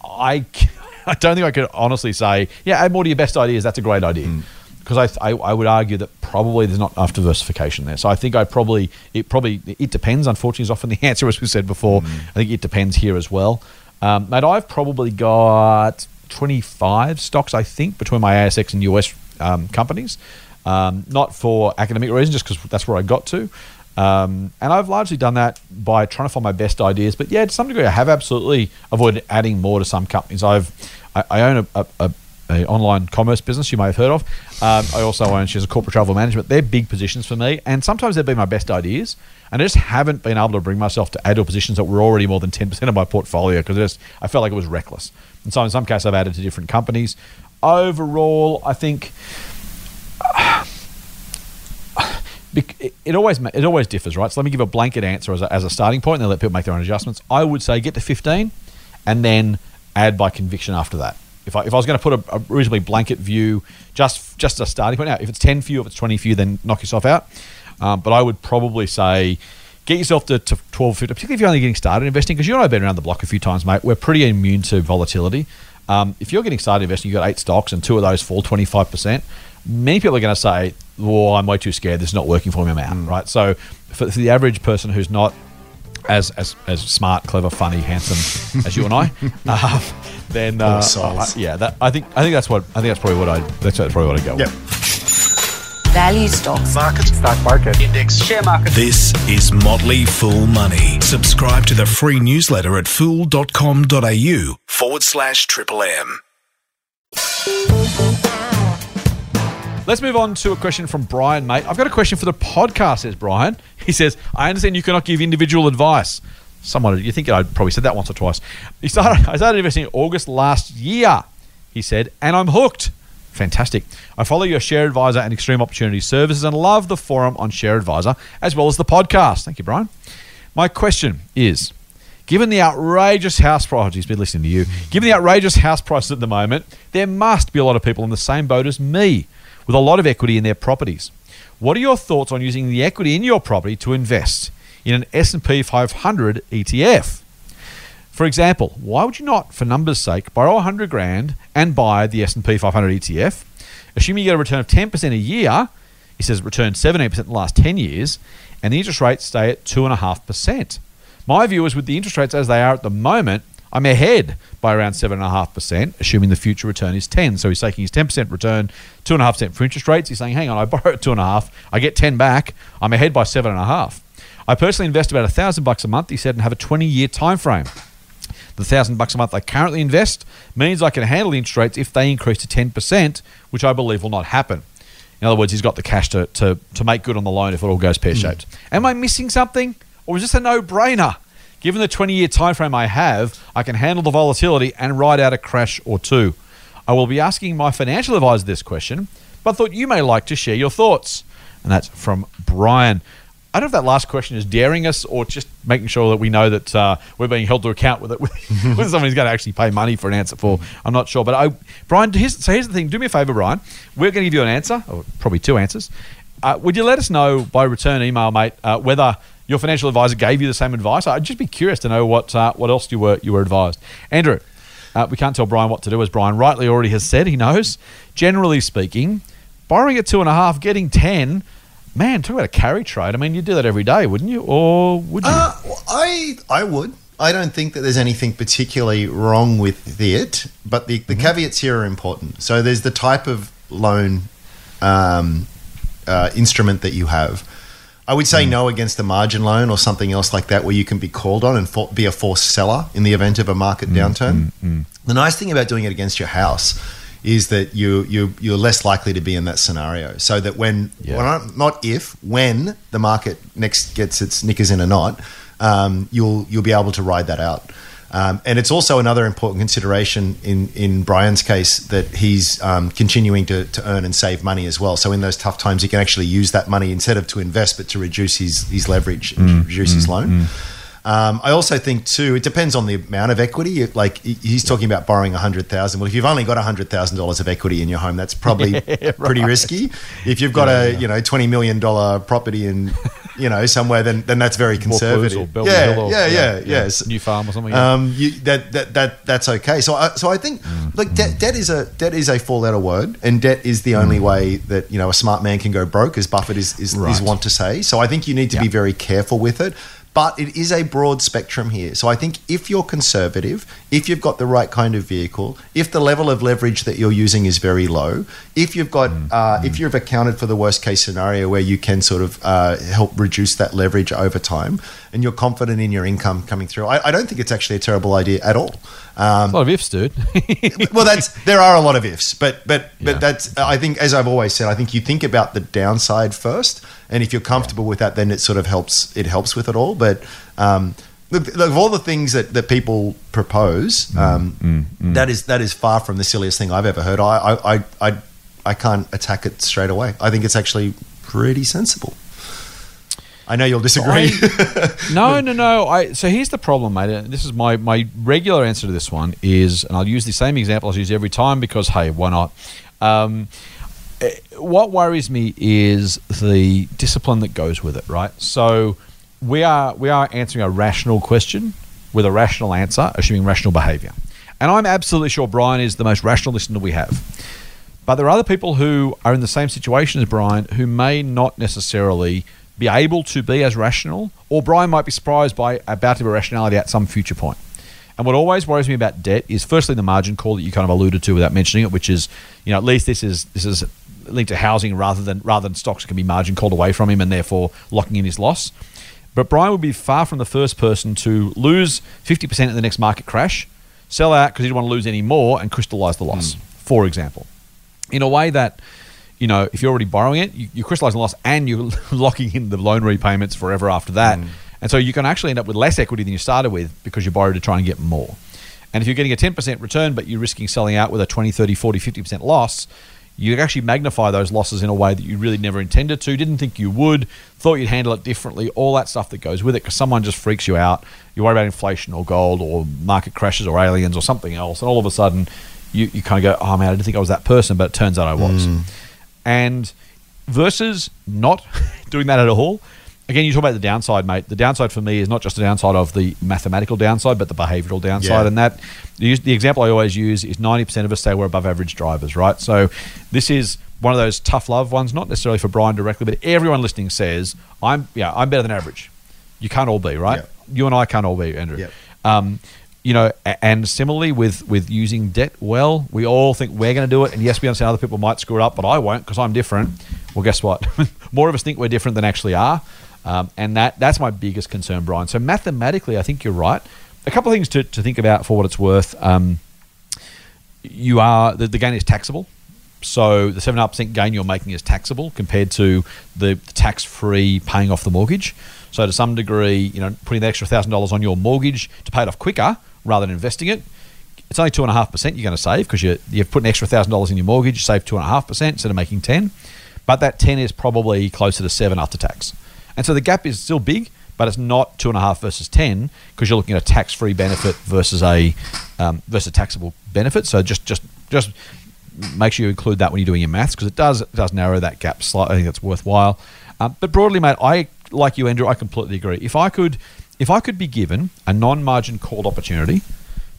I I don't think I could honestly say, yeah, add more to your best ideas. That's a great idea. Mm. Because I, I, I would argue that probably there's not enough diversification there. So I think I probably it probably it depends. Unfortunately, is often the answer as we said before. Mm. I think it depends here as well. Um, mate, I've probably got 25 stocks, I think, between my ASX and US um, companies. Um, not for academic reasons, just because that's where I got to. Um, and I've largely done that by trying to find my best ideas. But yeah, to some degree, I have absolutely avoided adding more to some companies. I've I, I own a, a, a, online commerce business you may have heard of. Um, I also own she's a corporate travel management. They're big positions for me, and sometimes they've been my best ideas. And I just haven't been able to bring myself to add to positions that were already more than ten percent of my portfolio because I just I felt like it was reckless. And so in some cases, I've added to different companies. Overall, I think it always it always differs, right? So let me give a blanket answer as a, as a starting point, and then let people make their own adjustments. I would say get to fifteen, and then add by conviction after that. If I, if I was going to put a, a reasonably blanket view, just just a starting point. Now, if it's ten for you, if it's twenty for you, then knock yourself out. Um, but I would probably say get yourself to, to 12, 15, particularly if you're only getting started investing, because you and I have been around the block a few times, mate. We're pretty immune to volatility. Um, if you're getting started investing, you've got eight stocks and two of those fall 25%, many people are going to say, well, I'm way too scared. This is not working for me. I'm out, right? So for, for the average person who's not as, as, as smart, clever, funny, handsome as you and I, uh, then uh, souls. I- yeah, that, I think I think that's what I think that's probably what I that's probably what I go. Yep. with. value stocks, Market. stock market, Index. share market. This is Motley Fool Money. Subscribe to the free newsletter at fool.com.au forward slash triple M. Let's move on to a question from Brian, mate. I've got a question for the podcast, says Brian. He says, I understand you cannot give individual advice. Someone, you think I probably said that once or twice. He started, I started investing in August last year, he said, and I'm hooked. Fantastic. I follow your Share Advisor and Extreme Opportunity services and love the forum on Share Advisor as well as the podcast. Thank you, Brian. My question is Given the outrageous house prices, he's oh, been listening to you. Given the outrageous house prices at the moment, there must be a lot of people in the same boat as me with a lot of equity in their properties. What are your thoughts on using the equity in your property to invest in an S&P 500 ETF? For example, why would you not, for numbers' sake, borrow 100 grand and buy the S&P 500 ETF, assuming you get a return of 10% a year? He says returned 17% in the last 10 years, and the interest rates stay at 2.5%. My view is with the interest rates as they are at the moment, I'm ahead by around 7.5%, assuming the future return is 10. So he's taking his 10% return, 2.5% for interest rates. He's saying, hang on, I borrow at 2.5, I get 10 back, I'm ahead by 7.5. I personally invest about 1,000 bucks a month, he said, and have a 20 year time frame. The thousand bucks a month I currently invest means I can handle the interest rates if they increase to ten percent, which I believe will not happen. In other words, he's got the cash to, to, to make good on the loan if it all goes pear shaped. Hmm. Am I missing something, or is this a no brainer? Given the twenty year time frame I have, I can handle the volatility and ride out a crash or two. I will be asking my financial advisor this question, but thought you may like to share your thoughts. And that's from Brian. I don't know if that last question is daring us or just making sure that we know that uh, we're being held to account with it with, with someone who's going to actually pay money for an answer for. I'm not sure, but I, Brian, here's, so here's the thing. Do me a favor, Brian. We're going to give you an answer, or probably two answers. Uh, would you let us know by return email, mate, uh, whether your financial advisor gave you the same advice? I'd just be curious to know what uh, what else you were you were advised. Andrew, uh, we can't tell Brian what to do, as Brian rightly already has said. He knows. Generally speaking, borrowing at two and a half, getting ten. Man, talk about a carry trade. I mean, you'd do that every day, wouldn't you? Or would you? Uh, I I would. I don't think that there's anything particularly wrong with it, but the, the caveats here are important. So there's the type of loan um, uh, instrument that you have. I would say hmm. no against a margin loan or something else like that, where you can be called on and for, be a forced seller in the event of a market hmm, downturn. Hmm, the nice thing about doing it against your house is that you you you're less likely to be in that scenario. So that when, Yeah. when not if when the market next gets its knickers in a knot, um, you'll you'll be able to ride that out. Um, and it's also another important consideration in, in Brian's case that he's um, continuing to, to earn and save money as well. So in those tough times, he can actually use that money instead of to invest, but to reduce his, his leverage and reduce his loan. Um, I also think too, it depends on the amount of equity. Like he's talking about borrowing a hundred thousand. Well, if you've only got a hundred thousand dollars of equity in your home, that's probably pretty risky. If you've got a you know twenty million dollar property in you know somewhere, then then that's very conservative. or yeah, or- yeah, yeah, yeah, yes. New Farm or something, yeah. Um, you, that, that that that's okay. So I, so I think Mm. like debt, debt is a debt is a four letter word, and debt is the only way that you know a smart man can go broke, as Buffett is is, Mm. Right. is want to say. So I think you need to be very careful with it. But it is a broad spectrum here. So I think if you're conservative, if you've got the right kind of vehicle, if the level of leverage that you're using is very low, if you've got, Mm. uh, if you've accounted for the worst case scenario where you can sort of uh, help reduce that leverage over time, and you're confident in your income coming through, I, I don't think it's actually a terrible idea at all. Um, a lot of ifs, dude. well, that's there are a lot of ifs, but but but Yeah. that's I think as I've always said, I think you think about the downside first, and if you're comfortable with that, then it sort of helps. It helps with it all. But um, look, look, of all the things that, that people propose, um, that is that is far from the silliest thing I've ever heard. I I, I I I can't attack it straight away. I think it's actually pretty sensible. I know you'll disagree. No, no, no. I so here's the problem, mate. This is my my regular answer to this one is, and I'll use the same example I use every time because hey, why not? Um, Uh, what worries me is the discipline that goes with it, right? So we are we are answering a rational question with a rational answer, assuming rational behavior. And I'm absolutely sure Brian is the most rational listener we have. But there are other people who are in the same situation as Brian who may not necessarily be able to be as rational, or Brian might be surprised by a bout of irrationality at some future point. And what always worries me about debt is firstly the margin call that you kind of alluded to without mentioning it, which is, you know, at least this is this is linked to housing rather than rather than stocks can be margin called away from him and therefore locking in his loss. But Brian would be far from the first person to lose 50% in the next market crash, sell out because he didn't want to lose any more, and crystallize the loss, hmm. for example. In a way that, you know, if you're already borrowing it, you, you crystallize the loss and you're locking in the loan repayments forever after that. Hmm. And so you can actually end up with less equity than you started with because you borrowed to try and get more. And if you're getting a 10% return, but you're risking selling out with a 20, 30, 40, 50% loss, you actually magnify those losses in a way that you really never intended to, didn't think you would, thought you'd handle it differently, all that stuff that goes with it because someone just freaks you out. You worry about inflation or gold or market crashes or aliens or something else, and all of a sudden you, you kind of go, oh man, I didn't think I was that person, but it turns out I was. Mm. And versus not doing that at all, again, you talk about the downside, mate. The downside for me is not just the downside of the mathematical downside, but the behavioral downside. Yeah. And that the, example I always use is 90% of us say we're above average drivers, right? So this is one of those tough love ones, not necessarily for Brian directly, but everyone listening says, I'm yeah, I'm better than average. You can't all be, right? You and I can't all be, Andrew. Um, you know, and similarly with with using debt well, we all think we're going to do it, and yes, we understand other people might screw it up, but I won't because I'm different. Well, guess what? More of us think we're different than actually are, um, and that that's my biggest concern, Brian. So mathematically, I think you're right. A couple of things to, to think about for what it's worth. Um, you are the, the gain is taxable. So the seven and a half percent gain you're making is taxable compared to the tax free paying off the mortgage. So to some degree, you know, putting the extra thousand dollars on your mortgage to pay it off quicker rather than investing it, it's only two and a half percent you're going to save because you you've put an extra thousand dollars in your mortgage, you save two and a half percent instead of making ten. But that ten is probably closer to seven after tax, and so the gap is still big, but it's not two and a half versus ten because you're looking at a tax-free benefit versus a um, versus a taxable benefit. So just just just make sure you include that when you're doing your maths because it does it does narrow that gap slightly. I think that's worthwhile. Um, but broadly, mate, I like you, Andrew. I completely agree. If I could, if I could be given a non-margin called opportunity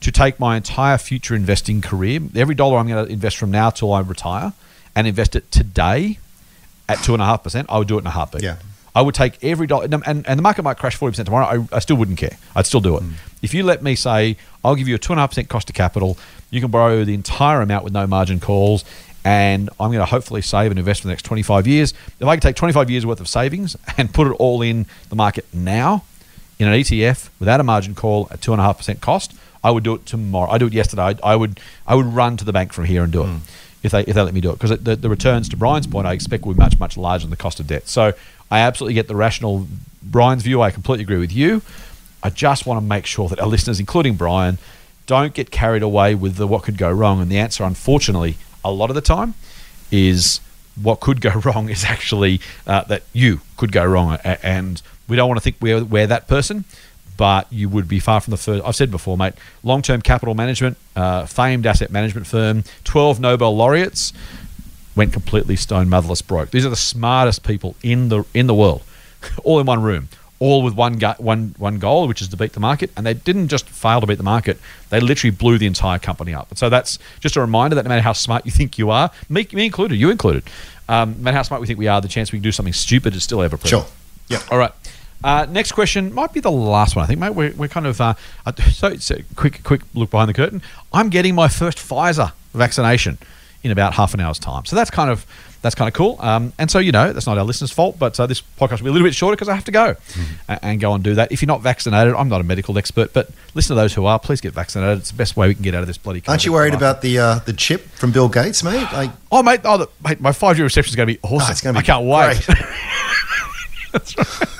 to take my entire future investing career, every dollar I'm going to invest from now till I retire, and invest it today at two and a half percent, I would do it in a heartbeat. Yeah. I would take every dollar, and, and, and the market might crash 40% tomorrow. I, I still wouldn't care. I'd still do it. Mm. If you let me say, I'll give you a 2.5% cost of capital, you can borrow the entire amount with no margin calls, and I'm going to hopefully save and invest for the next 25 years. If I can take 25 years worth of savings and put it all in the market now in an ETF without a margin call at 2.5% cost, I would do it tomorrow. I do it yesterday. I, I would I would run to the bank from here and do it mm. If they if they let me do it because the, the returns to Brian's point I expect will be much much larger than the cost of debt. So I absolutely get the rational Brian's view. I completely agree with you. I just want to make sure that our listeners, including Brian, don't get carried away with the what could go wrong. And the answer, unfortunately, a lot of the time, is what could go wrong is actually uh, that you could go wrong, and we don't want to think we're, we're that person. But you would be far from the first. I've said before, mate. Long-term capital management, uh, famed asset management firm, twelve Nobel laureates, went completely stone motherless broke. These are the smartest people in the in the world, all in one room, all with one go- one one goal, which is to beat the market. And they didn't just fail to beat the market; they literally blew the entire company up. And so that's just a reminder that no matter how smart you think you are, me, me included, you included, um, no matter how smart we think we are, the chance we can do something stupid is still ever present. Sure. Yep. All right. Uh, next question might be the last one, I think, mate. We're, we're kind of uh, uh, so it's a quick quick look behind the curtain. I'm getting my first Pfizer vaccination in about half an hour's time, so that's kind of that's kind of cool. Um, and so you know that's not our listeners' fault, but uh, this podcast will be a little bit shorter because I have to go a- and, go and do that. If you're not vaccinated, I'm not a medical expert, but listen to those who are. Please get vaccinated. It's the best way we can get out of this bloody. Aren't you worried life. about the uh, the chip from Bill Gates, mate? Like, Oh mate, oh the, mate, my 5G reception is going to be awesome. Oh, it's gonna be I can't wait. great.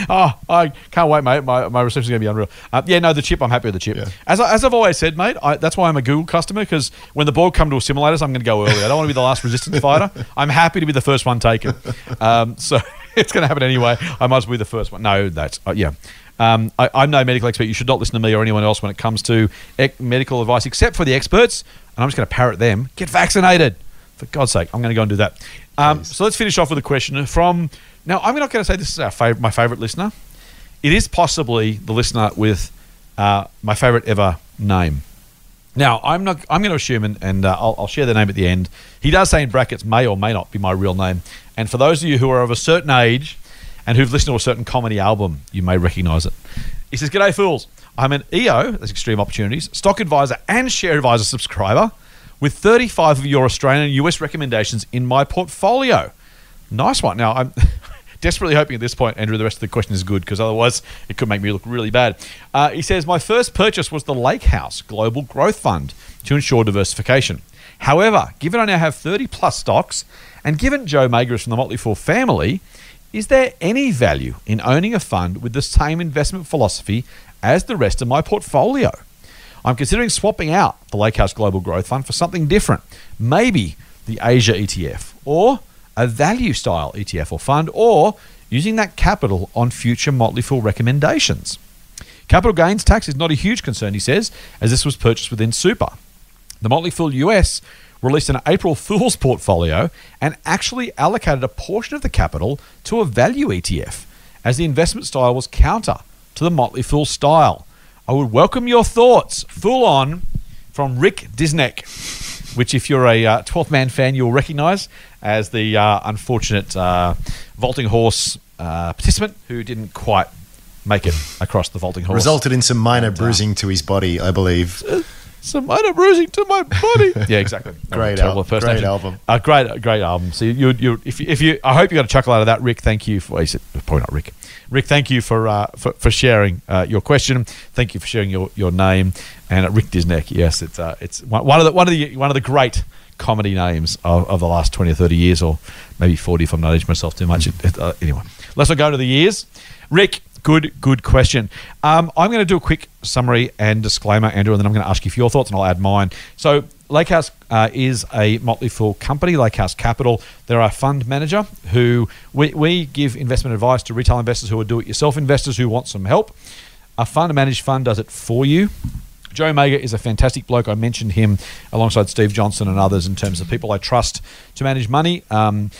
Oh, I can't wait, mate. My, my reception's going to be unreal. Uh, yeah, no, the chip, I'm happy with the chip. Yeah. As, I, as I've always said, mate, I, that's why I'm a Google customer because when the Borg come to assimilate us, I'm going to go early. I don't want to be the last resistance fighter. I'm happy to be the first one taken. Um, so it's going to happen anyway. I might as well be the first one. No, that's, uh, yeah. Um, I, I'm no medical expert. You should not listen to me or anyone else when it comes to ec- medical advice, except for the experts. And I'm just going to parrot them. Get vaccinated. For God's sake, I'm going to go and do that. Um, so let's finish off with a question from. Now, I'm not going to say this is fav- my favorite listener. It is possibly the listener with uh, my favorite ever name. Now, I'm not. I'm going to assume, and, and uh, I'll, I'll share the name at the end. He does say in brackets, may or may not be my real name. And for those of you who are of a certain age and who've listened to a certain comedy album, you may recognise it. He says, "G'day, fools. I'm an EO, that's Extreme Opportunities, stock advisor and share advisor subscriber. with 35 of your Australian and US recommendations in my portfolio. Nice one. Now, I'm desperately hoping at this point, Andrew, the rest of the question is good because otherwise it could make me look really bad. Uh, he says, My first purchase was the Lake House Global Growth Fund to ensure diversification. However, given I now have 30 plus stocks, and given Joe Magyer from the Motley Fool family, is there any value in owning a fund with the same investment philosophy as the rest of my portfolio? I'm considering swapping out the Lake House Global Growth Fund for something different. Maybe the Asia ETF or a value style ETF or fund, or using that capital on future Motley Fool recommendations. Capital gains tax is not a huge concern, he says, as this was purchased within super. The Motley Fool US released an April Fool's portfolio and actually allocated a portion of the capital to a value ETF, as the investment style was counter to the Motley Fool style. I would welcome your thoughts. Fool on from Rick Disneck which, if you're a uh, 12th man fan, you'll recognize as the uh, unfortunate uh, vaulting horse uh, participant who didn't quite make it across the vaulting horse. Resulted in some minor And, uh, bruising to his body, I believe. Some minor bruising to my body. yeah, exactly. Great al- great album. A great, great album. So you, you, if you, if you, I hope you got a chuckle out of that, Rick. Thank you for. He said, probably not Rick. Rick, thank you for uh, for, for sharing uh, your question. Thank you for sharing your, your name. And Rick Disneck, yes, it's uh, it's one of the one of the one of the great comedy names of, of the last twenty or thirty years, or maybe forty if I'm not aging myself too much. Uh, anyway, let's not go to the years. Rick, good good question. Um, I'm going to do a quick summary and disclaimer, Andrew, and then I'm going to ask you for your thoughts, and I'll add mine. So. Lake House uh, is a Motley Fool company, Lake House Capital. They're a fund manager who we, we give investment advice to retail investors who are do it yourself investors who want some help. A fund managed fund does it for you. Joe Magyer is a fantastic bloke. I mentioned him alongside Steve Johnson and others in terms of people I trust to manage money. Um,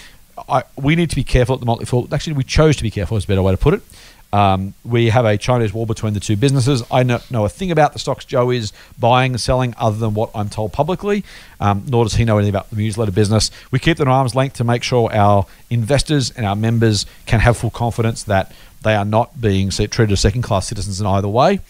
I, we need to be careful at the Motley Fool. Actually, we chose to be careful, is a better way to put it. Um, we have a Chinese wall between the two businesses. I know, know a thing about the stocks Joe is buying and selling other than what I'm told publicly, um, nor does he know anything about the newsletter business. We keep them at arm's length to make sure our investors and our members can have full confidence that they are not being treated as second class citizens in either way.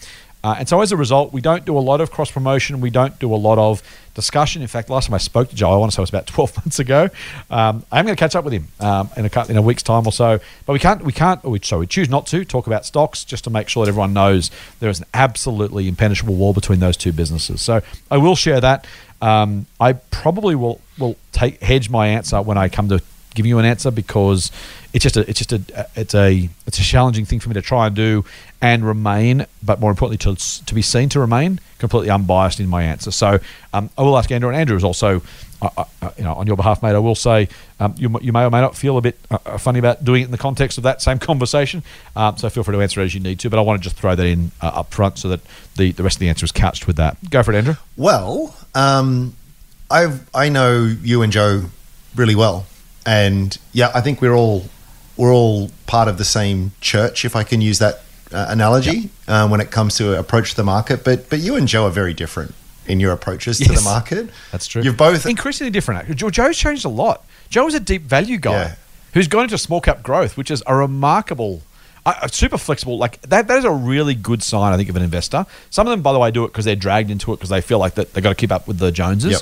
Uh, and so as a result, we don't do a lot of cross promotion. We don't do a lot of discussion. In fact, last time I spoke to Joe, I want to say it was about 12 months ago. Um, I'm going to catch up with him um, in, a, in a week's time or so. But we can't, we can't, we, so we choose not to talk about stocks just to make sure that everyone knows there is an absolutely impenetrable wall between those two businesses. So I will share that. Um, I probably will will take hedge my answer when I come to give you an answer because it's just a it's just a it's a it's a challenging thing for me to try and do and remain, but more importantly to to be seen to remain completely unbiased in my answer. So um, I will ask Andrew, and Andrew is also. Uh, uh, you know, on your behalf, mate, I will say um, you, you may or may not feel a bit uh, uh, funny about doing it in the context of that same conversation. Um, so feel free to answer as you need to, but I want to just throw that in uh, up front so that the, the rest of the answer is couched with that. Go for it, Andrew. Well, um, I I know you and Joe really well, and yeah, I think we're all we're all part of the same church, if I can use that uh, analogy, uh, when it comes to approach the market. But but you and Joe are very different in your approaches to the market. That's true. You've both increasingly different. Joe's changed a lot. Joe is a deep value guy Yeah. who's gone into small cap growth, which is a remarkable, uh, super flexible. Like that, that is a really good sign, I think, of an investor. Some of them, by the way, do it because they're dragged into it because they feel like that they've got to keep up with the Joneses. Yep.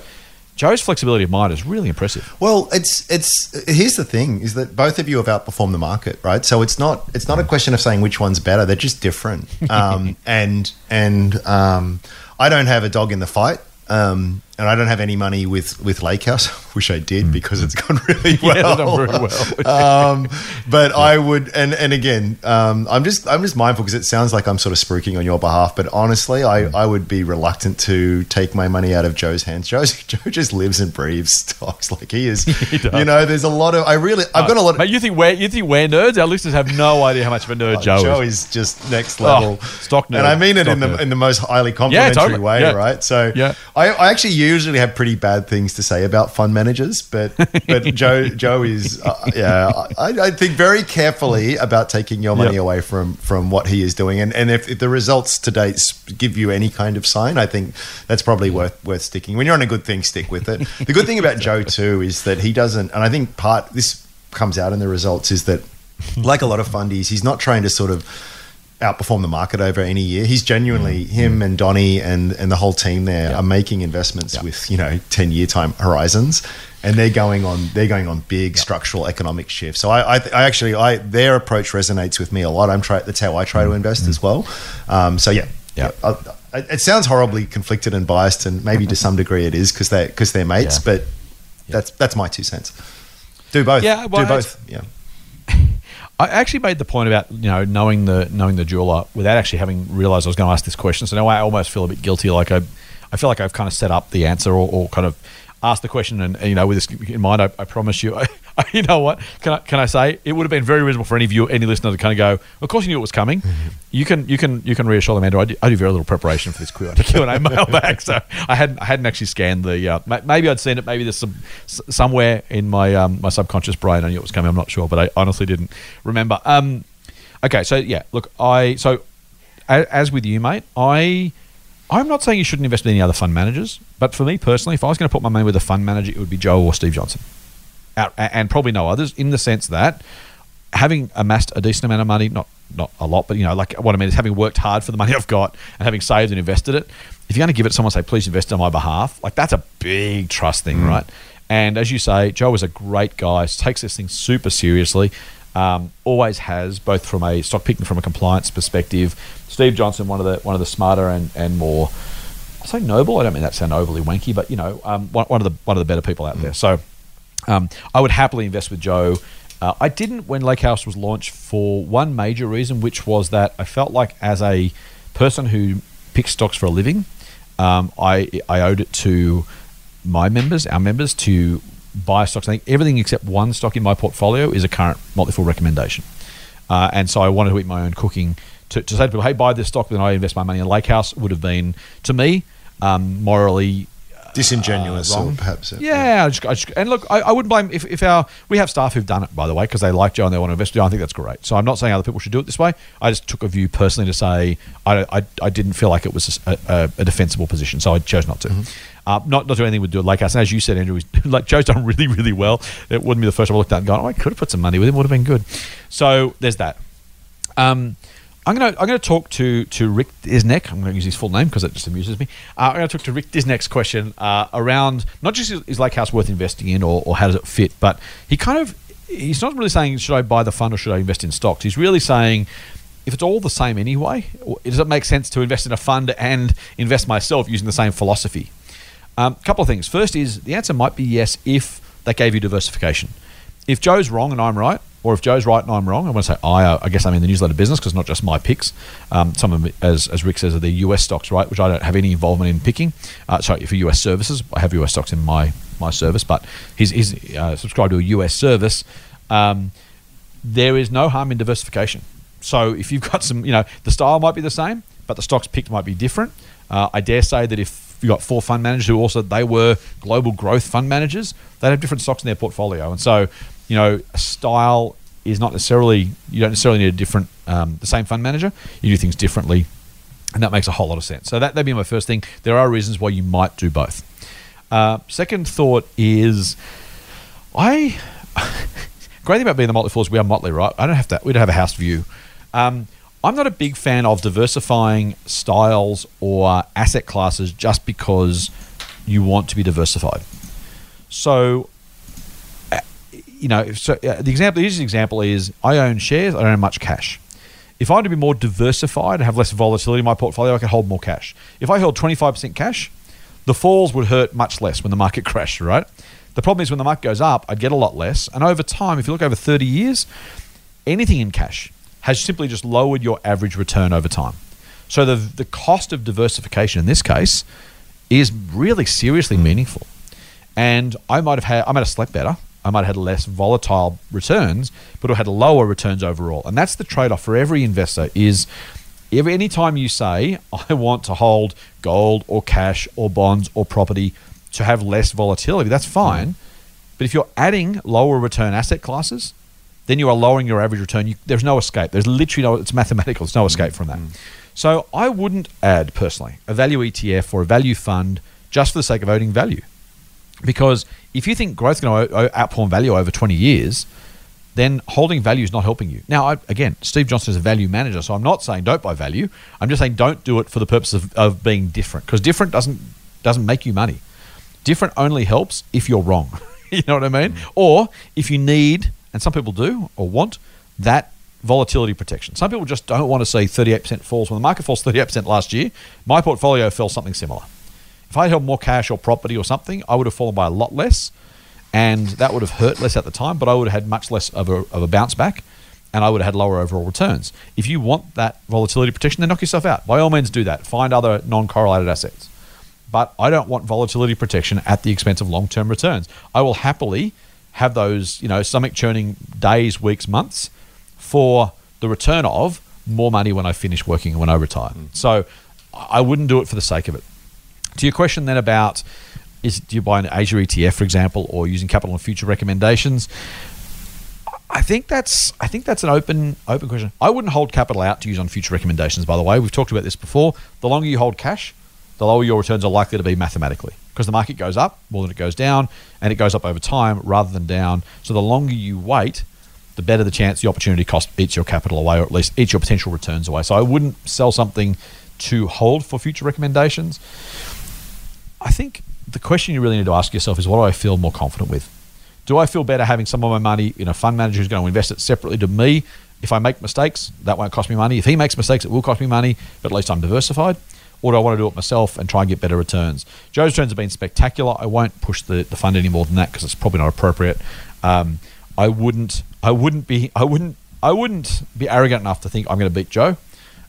Joe's flexibility of mind is really impressive. Well, it's it's here's the thing is that both of you have outperformed the market, right? So it's not it's not a question of saying which one's better; they're just different. Um, and and um, I don't have a dog in the fight, um, and I don't have any money with with Lake House. Wish I did because it's gone really well. Yeah, done very well. um, but I would, and and again, um, I'm just I'm just mindful because it sounds like I'm sort of spruiking on your behalf. But honestly, I, I would be reluctant to take my money out of Joe's hands. Joe's, Joe just lives and breathes stocks like he is. He does. You know, there's a lot of I really I've got a lot. Of, Mate, you think we're you think we're nerds? Our listeners have no idea how much of a nerd Joe, Oh, Joe is. is just next Oh, level. stock nerd. And I mean it in the nerd. in the most highly complimentary totally. way, Yeah. right? So Yeah. I, I actually usually have pretty bad things to say about fund managers, but but Joe Joe is uh, yeah. I, I think very carefully about taking your money Yep. away from from what he is doing, and and if, if the results to date give you any kind of sign, I think that's probably worth worth sticking. When you're on a good thing, stick with it. the good thing about Joe too is that he doesn't, and I think part this comes out in the results is that like a lot of fundies, he's not trying to sort of outperform the market over any year. He's genuinely mm. him mm. and Donnie and and the whole team there Yeah. are making investments Yeah. with you know ten year time horizons, and they're going on they're going on big structural economic shifts. So I, I, I actually I their approach resonates with me a lot. I'm try that's how I try to mm. invest as well. Um, so yeah, Yeah. I, I, it sounds horribly conflicted and biased, and maybe to some degree it is because they because they're mates, Yeah. but that's that's my two cents. Do both. Yeah, well, do both. Yeah. I actually made the point about you know knowing the knowing the jeweler without actually having realised I was going to ask this question. So now I almost feel a bit guilty. Like I, I feel like I've kind of set up the answer or, or kind of asked the question, and, you know with this in mind, I, I promise you, you know what? Can I can I say it would have been very reasonable for any you, any listener, to kind of go. Of course, you knew it was coming. You can you can you can reassure them, Andrew. I do, I do very little preparation for this Q and A mailbag, so I hadn't I hadn't actually scanned the. Uh, maybe I'd seen it. Maybe there's some somewhere in my um, my subconscious brain. I knew it was coming. I'm not sure, but I honestly didn't remember. Um, okay, so yeah, look, I so as with you, mate, I. I'm not saying you shouldn't invest in any other fund managers, but for me personally, if I was going to put my money with a fund manager, it would be Joe or Steve Johnson and probably no others in the sense that having amassed a decent amount of money, not not a lot, but you know, like what I mean is having worked hard for the money I've got and having saved and invested it. If you're going to give it to someone, say, please invest on my behalf, like that's a big trust thing, right? And as you say, Joe is a great guy, takes this thing super seriously. Um, always has, both from a stock picking from a compliance perspective. Steve Johnson, one of the one of the smarter and, and more I say noble. I don't mean that sound overly wanky, but you know, um, one, one of the one of the better people out there. So um, I would happily invest with Joe. Uh, I didn't when Lake House was launched for one major reason, which was that I felt like as a person who picks stocks for a living, um, I I owed it to my members, our members, to buy stocks. I think everything except one stock in my portfolio is a current Motley Fool recommendation. Uh, and so I wanted to eat my own cooking. To, to say to people, hey, buy this stock, then I invest my money in Lake House would have been, to me, um, morally Disingenuous, Uh, or wrong. perhaps. uh, yeah, I just, I just, and look, I, I wouldn't blame if, if our we have staff who've done it by the way because they like Joe and they want to invest. I think that's great. So I'm not saying other people should do it this way. I just took a view personally to say I, I, I didn't feel like it was a, a, a defensible position, so I chose not to. Uh, not not do anything with do it like us. And as you said, Andrew, like Joe's done really really well. It wouldn't be the first time I looked at it and gone, oh, I could have put some money with him. Would have been good. So there's that. Um, I'm gonna I'm gonna talk to to Rick Disneck. I'm gonna use his full name because it just amuses me. Uh, I'm gonna talk to Rick Disneck's question uh, around not just is, Lake House worth investing in or, or how does it fit, but he kind of he's not really saying should I buy the fund or should I invest in stocks. He's really saying if it's all the same anyway, does it make sense to invest in a fund and invest myself using the same philosophy? A um, couple of things. First is the answer might be yes if that gave you diversification. If Joe's wrong and I'm right, or if Joe's right and I'm wrong, I want to say I. uh, I guess I'm in the newsletter business because not just my picks. Um, some of them, as, as Rick says, are the US stocks, right, which I don't have any involvement in picking. Uh, sorry, for US services, I have US stocks in my my service, but he's, he's uh, subscribed to a US service. Um, there is no harm in diversification. So if you've got some, you know, the style might be the same, but the stocks picked might be different. Uh, I dare say that if you got four fund managers who also they were global growth fund managers, they'd have different stocks in their portfolio, and so you know, a style is not necessarily you don't necessarily need a different um, the same fund manager. You do things differently, and that makes a whole lot of sense. So that that'd be my first thing. There are reasons why you might do both. Uh, second thought is, I great thing about being the Motley Fool is we are Motley, right? I don't have to. We don't have a house view. Um, I'm not a big fan of diversifying styles or asset classes just because you want to be diversified. So, you know, so uh, the example, the easiest example is I own shares. I don't have much cash. If I want to be more diversified and have less volatility in my portfolio, I could hold more cash. If I held 25% cash, the falls would hurt much less when the market crashed, right? The problem is when the market goes up, I'd get a lot less. And over time, if you look over 30 years, anything in cash has simply just lowered your average return over time. So the, the cost of diversification in this case is really seriously meaningful. And I might have had I might have slept better. I might have had less volatile returns, but have had lower returns overall. And that's the trade-off for every investor is every any time you say I want to hold gold or cash or bonds or property to have less volatility, that's fine. Mm. But if you're adding lower return asset classes, then you are lowering your average return. You, there's no escape. There's literally no. It's mathematical. There's no mm. escape from that. Mm. So I wouldn't add personally a value ETF or a value fund just for the sake of owning value, because if you think growth's going to outperform value over 20 years, then holding value is not helping you. Now, I, again, Steve Johnson is a value manager, so I'm not saying don't buy value. I'm just saying don't do it for the purpose of, of being different because different doesn't doesn't make you money. Different only helps if you're wrong. you know what I mean? Mm. Or if you need, and some people do or want that volatility protection. Some people just don't want to see 38% falls. When the market falls 38% last year, my portfolio fell something similar. If I held more cash or property or something, I would have fallen by a lot less, and that would have hurt less at the time, but I would have had much less of a, of a bounce back, and I would have had lower overall returns. If you want that volatility protection, then knock yourself out. By all means, do that. Find other non correlated assets. But I don't want volatility protection at the expense of long term returns. I will happily have those, you know, stomach churning days, weeks, months for the return of more money when I finish working and when I retire. Mm. So I wouldn't do it for the sake of it. To your question then about is do you buy an Asia ETF, for example, or using capital and future recommendations? I think that's I think that's an open open question. I wouldn't hold capital out to use on future recommendations. By the way, we've talked about this before. The longer you hold cash, the lower your returns are likely to be mathematically because the market goes up more than it goes down, and it goes up over time rather than down. So the longer you wait, the better the chance the opportunity cost eats your capital away, or at least eats your potential returns away. So I wouldn't sell something to hold for future recommendations. I think the question you really need to ask yourself is what do I feel more confident with? Do I feel better having some of my money in a fund manager who's going to invest it separately to me? If I make mistakes, that won't cost me money. If he makes mistakes, it will cost me money, but at least I'm diversified. Or do I want to do it myself and try and get better returns? Joe's returns have been spectacular. I won't push the, the fund any more than that because it's probably not appropriate. Um, I wouldn't I wouldn't be I wouldn't I wouldn't be arrogant enough to think I'm going to beat Joe.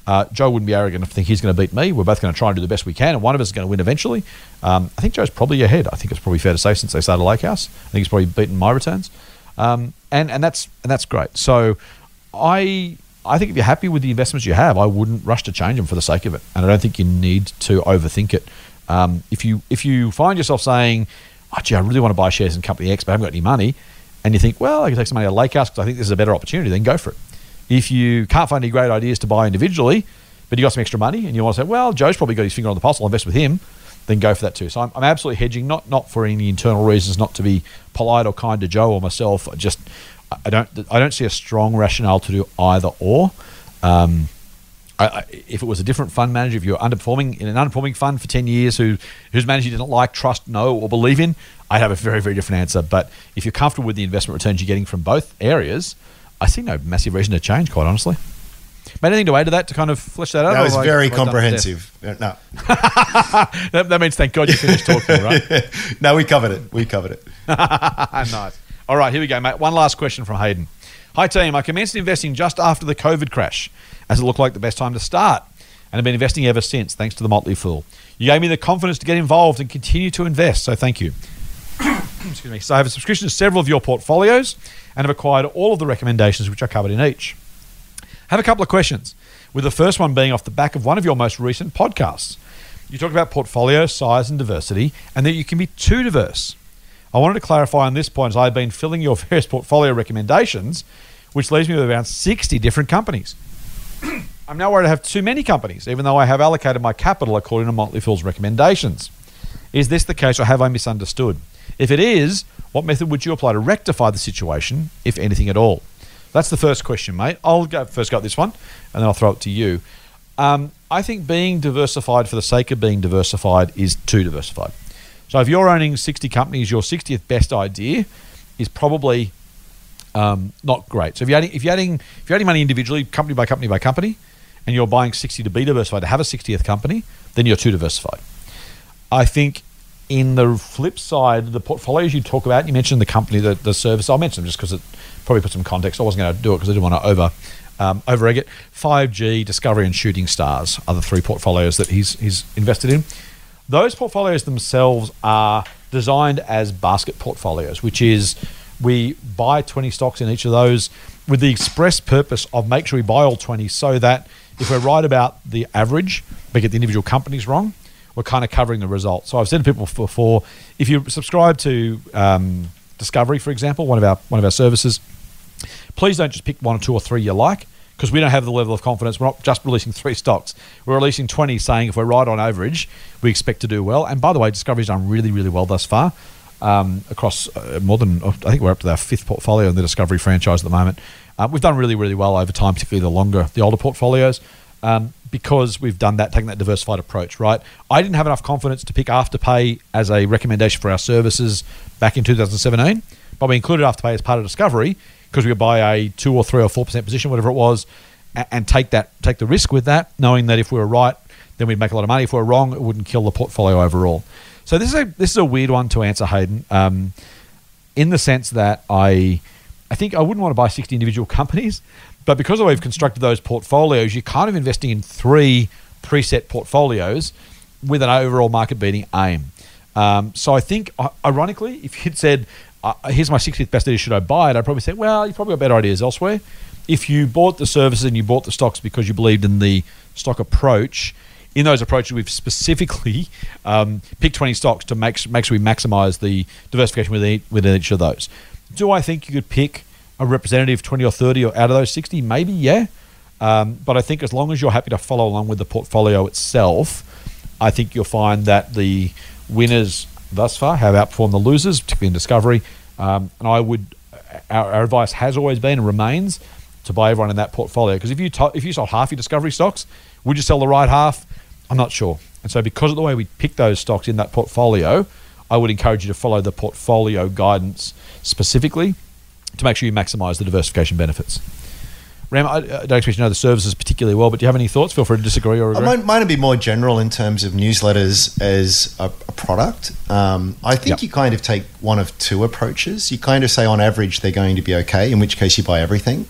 Uh, Joe wouldn't be arrogant to think he's going to beat me. We're both going to try and do the best we can, and one of us is going to win eventually. Um, I think Joe's probably ahead. I think it's probably fair to say since they started Lakehouse. I think he's probably beaten my returns, um, and and that's and that's great. So I I think if you're happy with the investments you have, I wouldn't rush to change them for the sake of it, and I don't think you need to overthink it. Um, if you if you find yourself saying, "Oh, gee, I really want to buy shares in company X, but I haven't got any money," and you think, well, I can take some money out of Lakehouse because I think this is a better opportunity, then go for it. If you can't find any great ideas to buy individually, but you got some extra money and you want to say, well, Joe's probably got his finger on the pulse, I'll invest with him, then go for that too. So I'm, I'm absolutely hedging, not not for any internal reasons, not to be polite or kind to Joe or myself. I just I don't I don't see a strong rationale to do either or. Um, I, I, if it was a different fund manager, if you're underperforming in an underperforming fund for 10 years who whose manager you didn't like, trust, know, or believe in, I'd have a very, very different answer. But if you're comfortable with the investment returns you're getting from both areas, I see no massive reason to change, quite honestly. But anything to add to that to kind of flesh that out? That was very comprehensive. Uh, no. that, that, means thank God you finished talking, right? no, we covered it. We covered it. nice. All right, here we go, mate. One last question from Hayden. Hi, team. I commenced investing just after the COVID crash as it looked like the best time to start, and have been investing ever since, thanks to the Motley Fool. You gave me the confidence to get involved and continue to invest, so thank you. Excuse me. So I have a subscription to several of your portfolios and have acquired all of the recommendations which are covered in each. I have a couple of questions, with the first one being off the back of one of your most recent podcasts. You talked about portfolio size and diversity, and that you can be too diverse. I wanted to clarify on this point as I've been filling your various portfolio recommendations, which leaves me with around 60 different companies. I'm now worried I have too many companies, even though I have allocated my capital according to Motley Fool's recommendations. Is this the case, or have I misunderstood? If it is, what method would you apply to rectify the situation, if anything at all? That's the first question, mate. I'll go first go at this one, and then I'll throw it to you. Um, I think being diversified for the sake of being diversified is too diversified. So if you're owning 60 companies, your 60th best idea is probably um, not great. So if you're adding if you're adding if you're adding money individually, company by company by company, and you're buying 60 to be diversified to have a 60th company, then you're too diversified. I think in the flip side, the portfolios you talk about, you mentioned the company, the, the service. I'll mention them just because it probably puts some context. I wasn't going to do it because I didn't want to over um, over egg it. 5G, Discovery, and Shooting Stars are the three portfolios that he's he's invested in. Those portfolios themselves are designed as basket portfolios, which is we buy 20 stocks in each of those with the express purpose of make sure we buy all 20 so that if we're right about the average, we get the individual companies wrong, we're kind of covering the result. So I've said to people before, if you subscribe to um, Discovery, for example, one of our one of our services, please don't just pick one or two or three you like because we don't have the level of confidence. We're not just releasing three stocks. We're releasing 20 saying if we're right on average, we expect to do well. And by the way, Discovery's done really, really well thus far. um, across uh, more than I think we're up to our fifth portfolio in the Discovery franchise at the moment. Uh, we've done really, really well over time, particularly the longer, the older portfolios, um, because we've done that, taking that diversified approach. Right, I didn't have enough confidence to pick Afterpay as a recommendation for our services back in 2017, but we included Afterpay as part of Discovery because we could buy a two or three or four percent position, whatever it was, and, take that, take the risk with that, knowing that if we were right, then we'd make a lot of money. If we were wrong, it wouldn't kill the portfolio overall. So this is a this is a weird one to answer, Hayden, um, in the sense that I I think I wouldn't want to buy sixty individual companies, but because we've constructed those portfolios, you're kind of investing in three preset portfolios with an overall market beating aim. Um, so I think, ironically, if you'd said, uh, "Here's my 60th best idea, should I buy it?" I'd probably say, "Well, you've probably got better ideas elsewhere." If you bought the services and you bought the stocks because you believed in the stock approach, in those approaches, we've specifically um, picked 20 stocks to make, make sure we maximize the diversification within, within each of those. Do I think you could pick a representative 20 or 30 or out of those 60? Maybe, yeah. Um, but I think as long as you're happy to follow along with the portfolio itself, I think you'll find that the winners thus far have outperformed the losers, particularly in Discovery. Um, and I would, our, our, advice has always been and remains to buy everyone in that portfolio. Because if you to, if you sold half your Discovery stocks, would you sell the right half? I'm not sure. And so, because of the way we pick those stocks in that portfolio, I would encourage you to follow the portfolio guidance specifically to make sure you maximize the diversification benefits. Ram, I don't expect you know the services particularly well, but do you have any thoughts? Feel free to disagree or agree. Mine, mine would be more general in terms of newsletters as a, a product. Um, I think yep. you kind of take one of two approaches. You kind of say on average they're going to be okay, in which case you buy everything.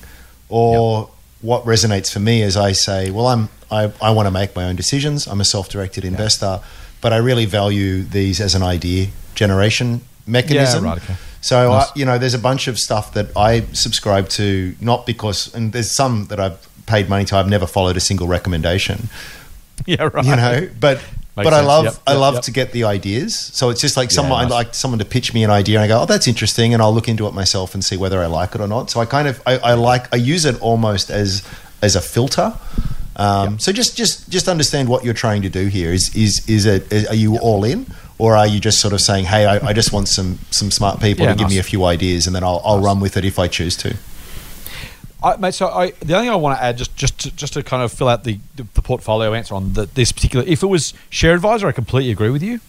Or yep. what resonates for me is I say, well, I'm I, I want to make my own decisions. I'm a self-directed yeah. investor, but I really value these as an idea generation mechanism. Yeah, right, okay. So nice. I, you know, there's a bunch of stuff that I subscribe to, not because, and there's some that I've paid money to. I've never followed a single recommendation. Yeah, right. You know, but Makes but sense. I love yep, I love yep. to get the ideas. So it's just like someone yeah, nice. like someone to pitch me an idea and I go, oh, that's interesting, and I'll look into it myself and see whether I like it or not. So I kind of I, I like I use it almost as as a filter. Um, yep. So just just just understand what you're trying to do here. Is is is it? Is, are you yep. all in, or are you just sort of saying, "Hey, I, I just want some some smart people yeah, to give me a few ideas, and then I'll I'll nice. run with it if I choose to." I, mate, so I, the only thing I want to add, just just to, just to kind of fill out the, the, the portfolio answer on the, this particular, if it was Share Advisor, I completely agree with you.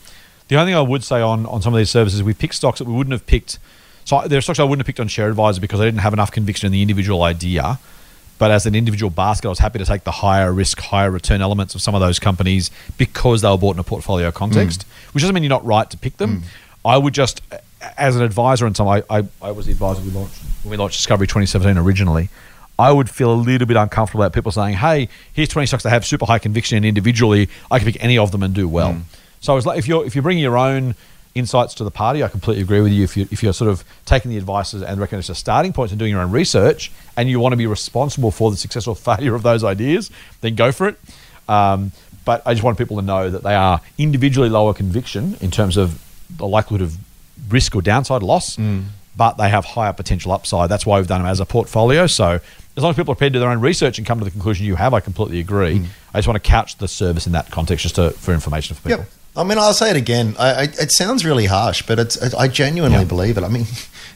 The only thing I would say on, on some of these services, we picked stocks that we wouldn't have picked. So there are stocks I wouldn't have picked on Share Advisor because I didn't have enough conviction in the individual idea. But as an individual basket, I was happy to take the higher risk, higher return elements of some of those companies because they were bought in a portfolio context, mm. which doesn't mean you're not right to pick them. Mm. I would just, as an advisor and some, I, I, I was the advisor we launched, when we launched Discovery 2017 originally. I would feel a little bit uncomfortable about people saying, "Hey, here's 20 stocks that have super high conviction, and individually, I can pick any of them and do well." Mm. So I was like, if you're if you're bringing your own insights to the party. I completely agree with you. If, you, if you're sort of taking the advices and recognition as starting points and doing your own research, and you want to be responsible for the success or failure of those ideas, then go for it. Um, but I just want people to know that they are individually lower conviction in terms of the likelihood of risk or downside loss, mm. but they have higher potential upside. That's why we've done them as a portfolio. So as long as people are prepared to do their own research and come to the conclusion you have, I completely agree. Mm. I just want to couch the service in that context just to, for information for people. Yep. I mean, I'll say it again. I, I, it sounds really harsh, but it's, I genuinely yep. believe it. I mean,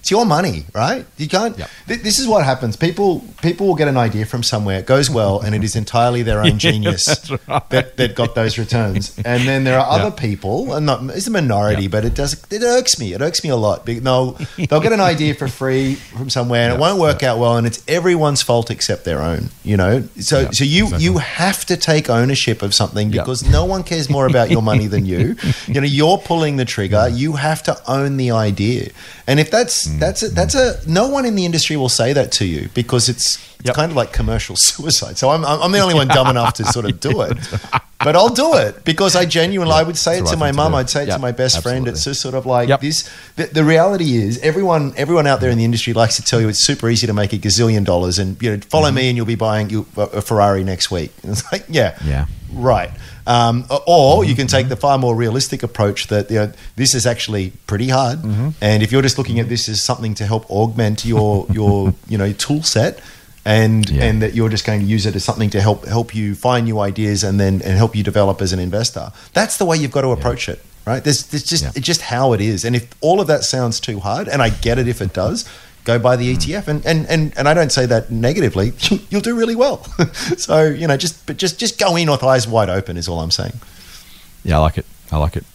it's your money, right? You can't. Yep. Th- this is what happens. People people will get an idea from somewhere, it goes well, and it is entirely their own genius right. that, that got those returns. And then there are other yep. people, and not it's a minority, but it does it irks me. It irks me a lot. They'll they'll get an idea for free from somewhere, and it won't work out well, and it's everyone's fault except their own. You know, so so you exactly. you have to take ownership of something because no one cares more about your money than you. You know, you're pulling the trigger. You have to own the idea, and if that's. Mm-hmm. That's a, that's a no one in the industry will say that to you because it's it's yep. kind of like commercial suicide. So I'm I'm the only one dumb enough to sort of do it. But I'll do it because I genuinely, I would say it to my mum, I'd say it yep. to my best Absolutely. friend. It's just sort of like yep. this. The, the, reality is, everyone, everyone out there in the industry likes to tell you it's super easy to make a gazillion dollars, and you know, follow mm-hmm. me, and you'll be buying you a Ferrari next week. And it's like, yeah, yeah, right. Um, or you can take the far more realistic approach that you know, this is actually pretty hard, mm-hmm. and if you're just looking at this as something to help augment your your you know tool set, and yeah. and that you're just going to use it as something to help help you find new ideas and then and help you develop as an investor. That's the way you've got to approach yeah. it right? There's, there's just Yeah. it's just how it is. And if all of that sounds too hard, and I get it if it does, go buy the mm. ETF. And and and, and I don't say that negatively. You'll do really well. so you know, just but just just go in with eyes wide open is all I'm saying. Yeah, I like it. I like it.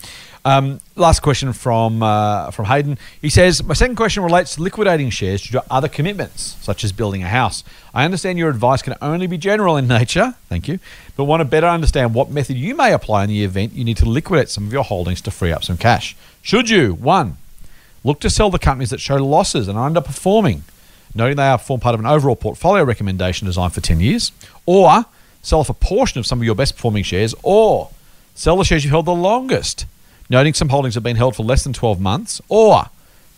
Um, last question from uh, from Hayden. He says, "My second question relates to liquidating shares due to other commitments, such as building a house. I understand your advice can only be general in nature. Thank you, but want to better understand what method you may apply in the event you need to liquidate some of your holdings to free up some cash. Should you one look to sell the companies that show losses and are underperforming, noting they are form part of an overall portfolio recommendation designed for ten years, or sell off a portion of some of your best performing shares, or Sell the shares you've held the longest, noting some holdings have been held for less than 12 months. Or,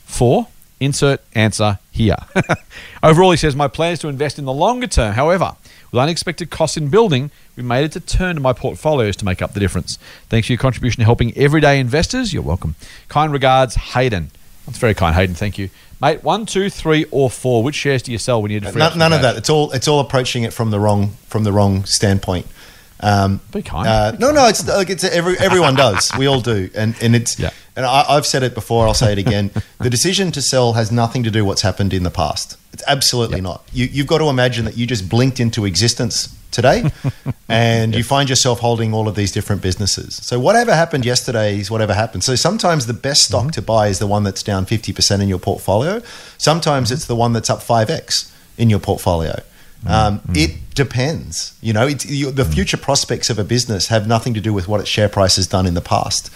four, insert answer here. Overall, he says, My plan is to invest in the longer term. However, with unexpected costs in building, we made it to turn to my portfolios to make up the difference. Thanks for your contribution to helping everyday investors. You're welcome. Kind regards, Hayden. That's very kind, Hayden. Thank you. Mate, one, two, three, or four. Which shares do you sell when you need to uh, None, none of that. It's all it's all approaching it from the wrong from the wrong standpoint. Um, Be kind. Uh, no, no, it's like it's every, everyone does. We all do, and and it's Yeah. and I, I've said it before. I'll say it again. the decision to sell has nothing to do what's happened in the past. It's absolutely Yep. not. You you've got to imagine that you just blinked into existence today, and you find yourself holding all of these different businesses. So whatever happened yesterday is whatever happened. So sometimes the best stock Mm-hmm. to buy is the one that's down fifty percent in your portfolio. Sometimes it's the one that's up five x in your portfolio. Um, It depends. You know, it's, you, the future prospects of a business have nothing to do with what its share price has done in the past.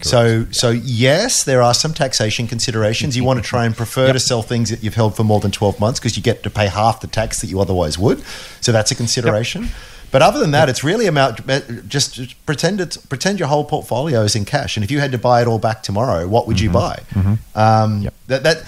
So, so yes, there are some taxation considerations. You want to try and prefer to sell things that you've held for more than twelve months because you get to pay half the tax that you otherwise would. So that's a consideration. But other than that, it's really about just just pretend it's pretend your whole portfolio is in cash, and if you had to buy it all back tomorrow, what would you buy? Um, Yep. That that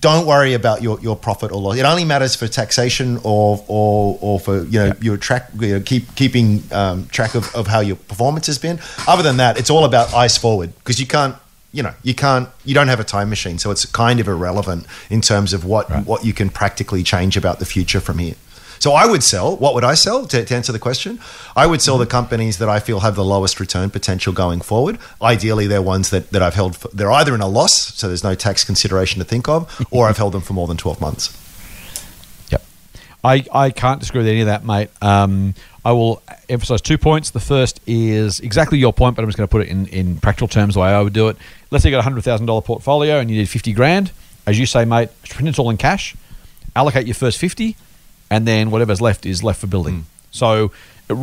don't worry about your, your profit or loss. It only matters for taxation or or, or for you know your track you know, keep keeping um, track of, of how your performance has been. Other than that, it's all about eyes forward because you can't you know you can't you don't have a time machine, so it's kind of irrelevant in terms of what what you can practically change about the future from here. So I would sell. What would I sell to, to answer the question? I would sell the companies that I feel have the lowest return potential going forward. Ideally, they're ones that, that I've held. For, they're either in a loss, so there's no tax consideration to think of, or I've held them for more than twelve months. Yep. I, I can't disagree with any of that, mate. Um, I will emphasize two points. The first is exactly your point, but I'm just going to put it in, in practical terms the way I would do it. Let's say you got a $100,000 portfolio and you need 50 grand. As you say, mate, pretend it all in cash. Allocate your first 50 and then whatever's left is left for building. So, uh,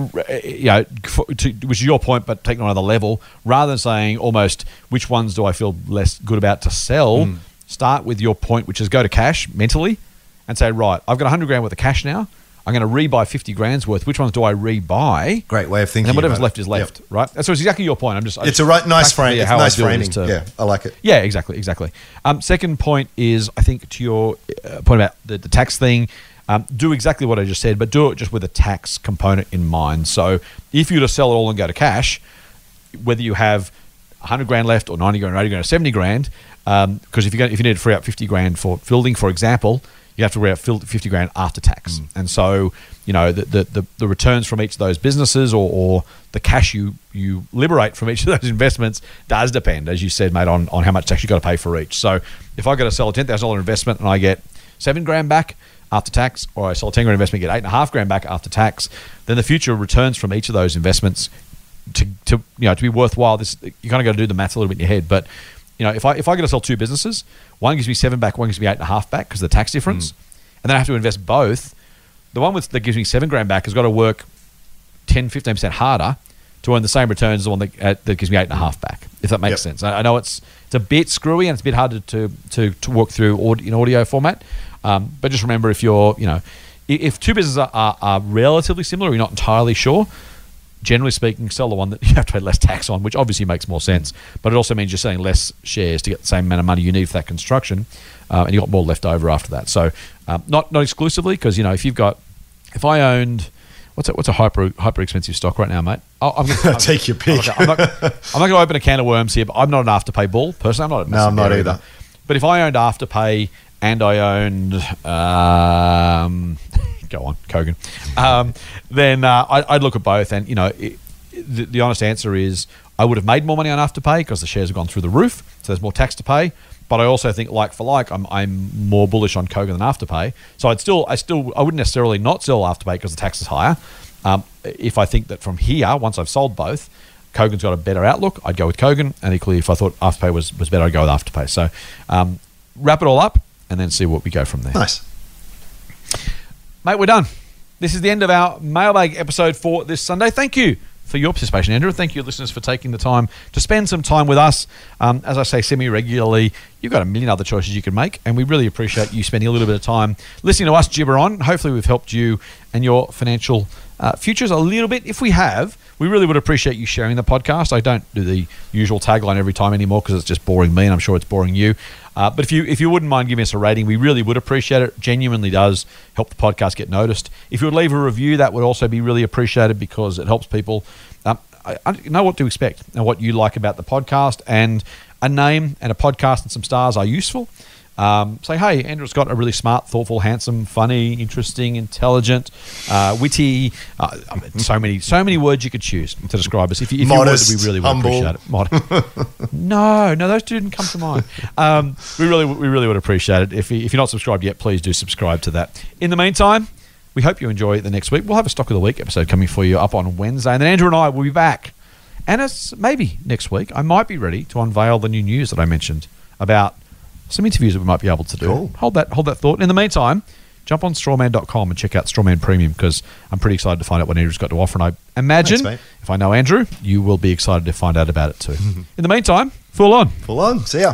you know, to, which is your point, but taking on another level, rather than saying almost which ones do I feel less good about to sell, start with your point, which is go to cash mentally and say, right, I've got 100 grand worth of cash now. I'm going to rebuy 50 grand's worth. Which ones do I rebuy? Great way of thinking. And whatever's left it. is left, Yep. right? So it's exactly your point. I'm just. I It's just a right, nice frame. It's nice framing. to- yeah, I like it. yeah, exactly, exactly. Um, second point is, I think, to your uh, point about the, the tax thing, um, do exactly what I just said, but do it just with a tax component in mind. So if you were to sell it all and go to cash, whether you have 100 grand left or 90 grand, or 80 grand, or 70 grand, because if, you if you need to free up 50 grand for building, for example, you have to free up 50 grand after tax. And so, you know, the, the, the, the returns from each of those businesses or, or the cash you, you liberate from each of those investments does depend, as you said, mate, on, on how much tax you've got to pay for each. So if I got to sell a $10,000 investment and I get seven grand back after tax, or I sell a 10 grand investment, get eight and a half grand back after tax, then the future returns from each of those investments to, to you know to be worthwhile, this you kind of got to do the maths a little bit in your head. But you know, if I if I got to sell two businesses, one gives me seven back, one gives me eight and a half back because of the tax difference, and then I have to invest both. The one with that gives me seven grand back has got to work 10, 15 percent harder to earn the same returns as the one that, uh, that gives me eight and a half back. If that makes Yep. sense, I, I know it's it's a bit screwy and it's a bit harder to to, to work through aud- in audio format. Um, but just remember, if you're you know if two businesses are, are, are relatively similar, you're not entirely sure, generally speaking, sell the one that you have to pay less tax on, which obviously makes more sense. But it also means you're selling less shares to get the same amount of money you need for that construction, uh, and you got more left over after that. So, um, not not exclusively, because you know if you've got, if I owned, what's a, what's a hyper hyper expensive stock right now, mate? I'm gonna, Take your pick. I'm not, I'm not going to open a can of worms here, but I'm not an afterpay bull. Personally, I'm not. A No, I'm not massive either. But if I owned afterpay and I owned, um, go on, Kogan, um, then uh, I, I'd look at both, and you know, it, the, the honest answer is I would have made more money on Afterpay because the shares have gone through the roof, so there's more tax to pay. But I also think, like for like, I'm, I'm more bullish on Kogan than Afterpay. So I'd still, I still, I wouldn't necessarily not sell Afterpay because the tax is higher. Um, if I think that from here, once I've sold both, Kogan's got a better outlook, I'd go with Kogan. And equally, if I thought Afterpay was, was better, I'd go with Afterpay. So um, wrap it all up and then see what we go from there. Nice. Mate, we're done. This is the end of our mailbag episode for this Sunday. Thank you for your participation, Andrew. Thank you, listeners, for taking the time to spend some time with us. Um, as I say semi regularly, you've got a million other choices you can make, and we really appreciate you spending a little bit of time listening to us gibber on. Hopefully, we've helped you and your financial uh, futures a little bit. If we have, we really would appreciate you sharing the podcast. I don't do the usual tagline every time anymore because it's just boring me, and I'm sure it's boring you. Uh, but if you if you wouldn't mind giving us a rating, we really would appreciate it. Genuinely does help the podcast get noticed. If you would leave a review, that would also be really appreciated because it helps people um, I, I know what to expect and what you like about the podcast. And a name and a podcast and some stars are useful. Um, say, hey, Andrew's got a really smart, thoughtful, handsome, funny, interesting, intelligent, uh, witty. Uh, I mean, so many, so many words you could choose to describe us. If you, if Modest, you would, we really would humble. appreciate it. Mod- no, no, those didn't come to mind. Um, we really, we really would appreciate it. If, you, if you're not subscribed yet, please do subscribe to that. In the meantime, we hope you enjoy the next week. We'll have a stock of the week episode coming for you up on Wednesday, and then Andrew and I will be back. And as maybe next week, I might be ready to unveil the new news that I mentioned about some interviews that we might be able to do. Cool. Hold that, hold that thought. In the meantime, jump on strawman.com and check out Strawman Premium because I'm pretty excited to find out what Andrew's got to offer. And I imagine, Thanks, if I know Andrew, you will be excited to find out about it too. In the meantime, full on. Full on. See ya.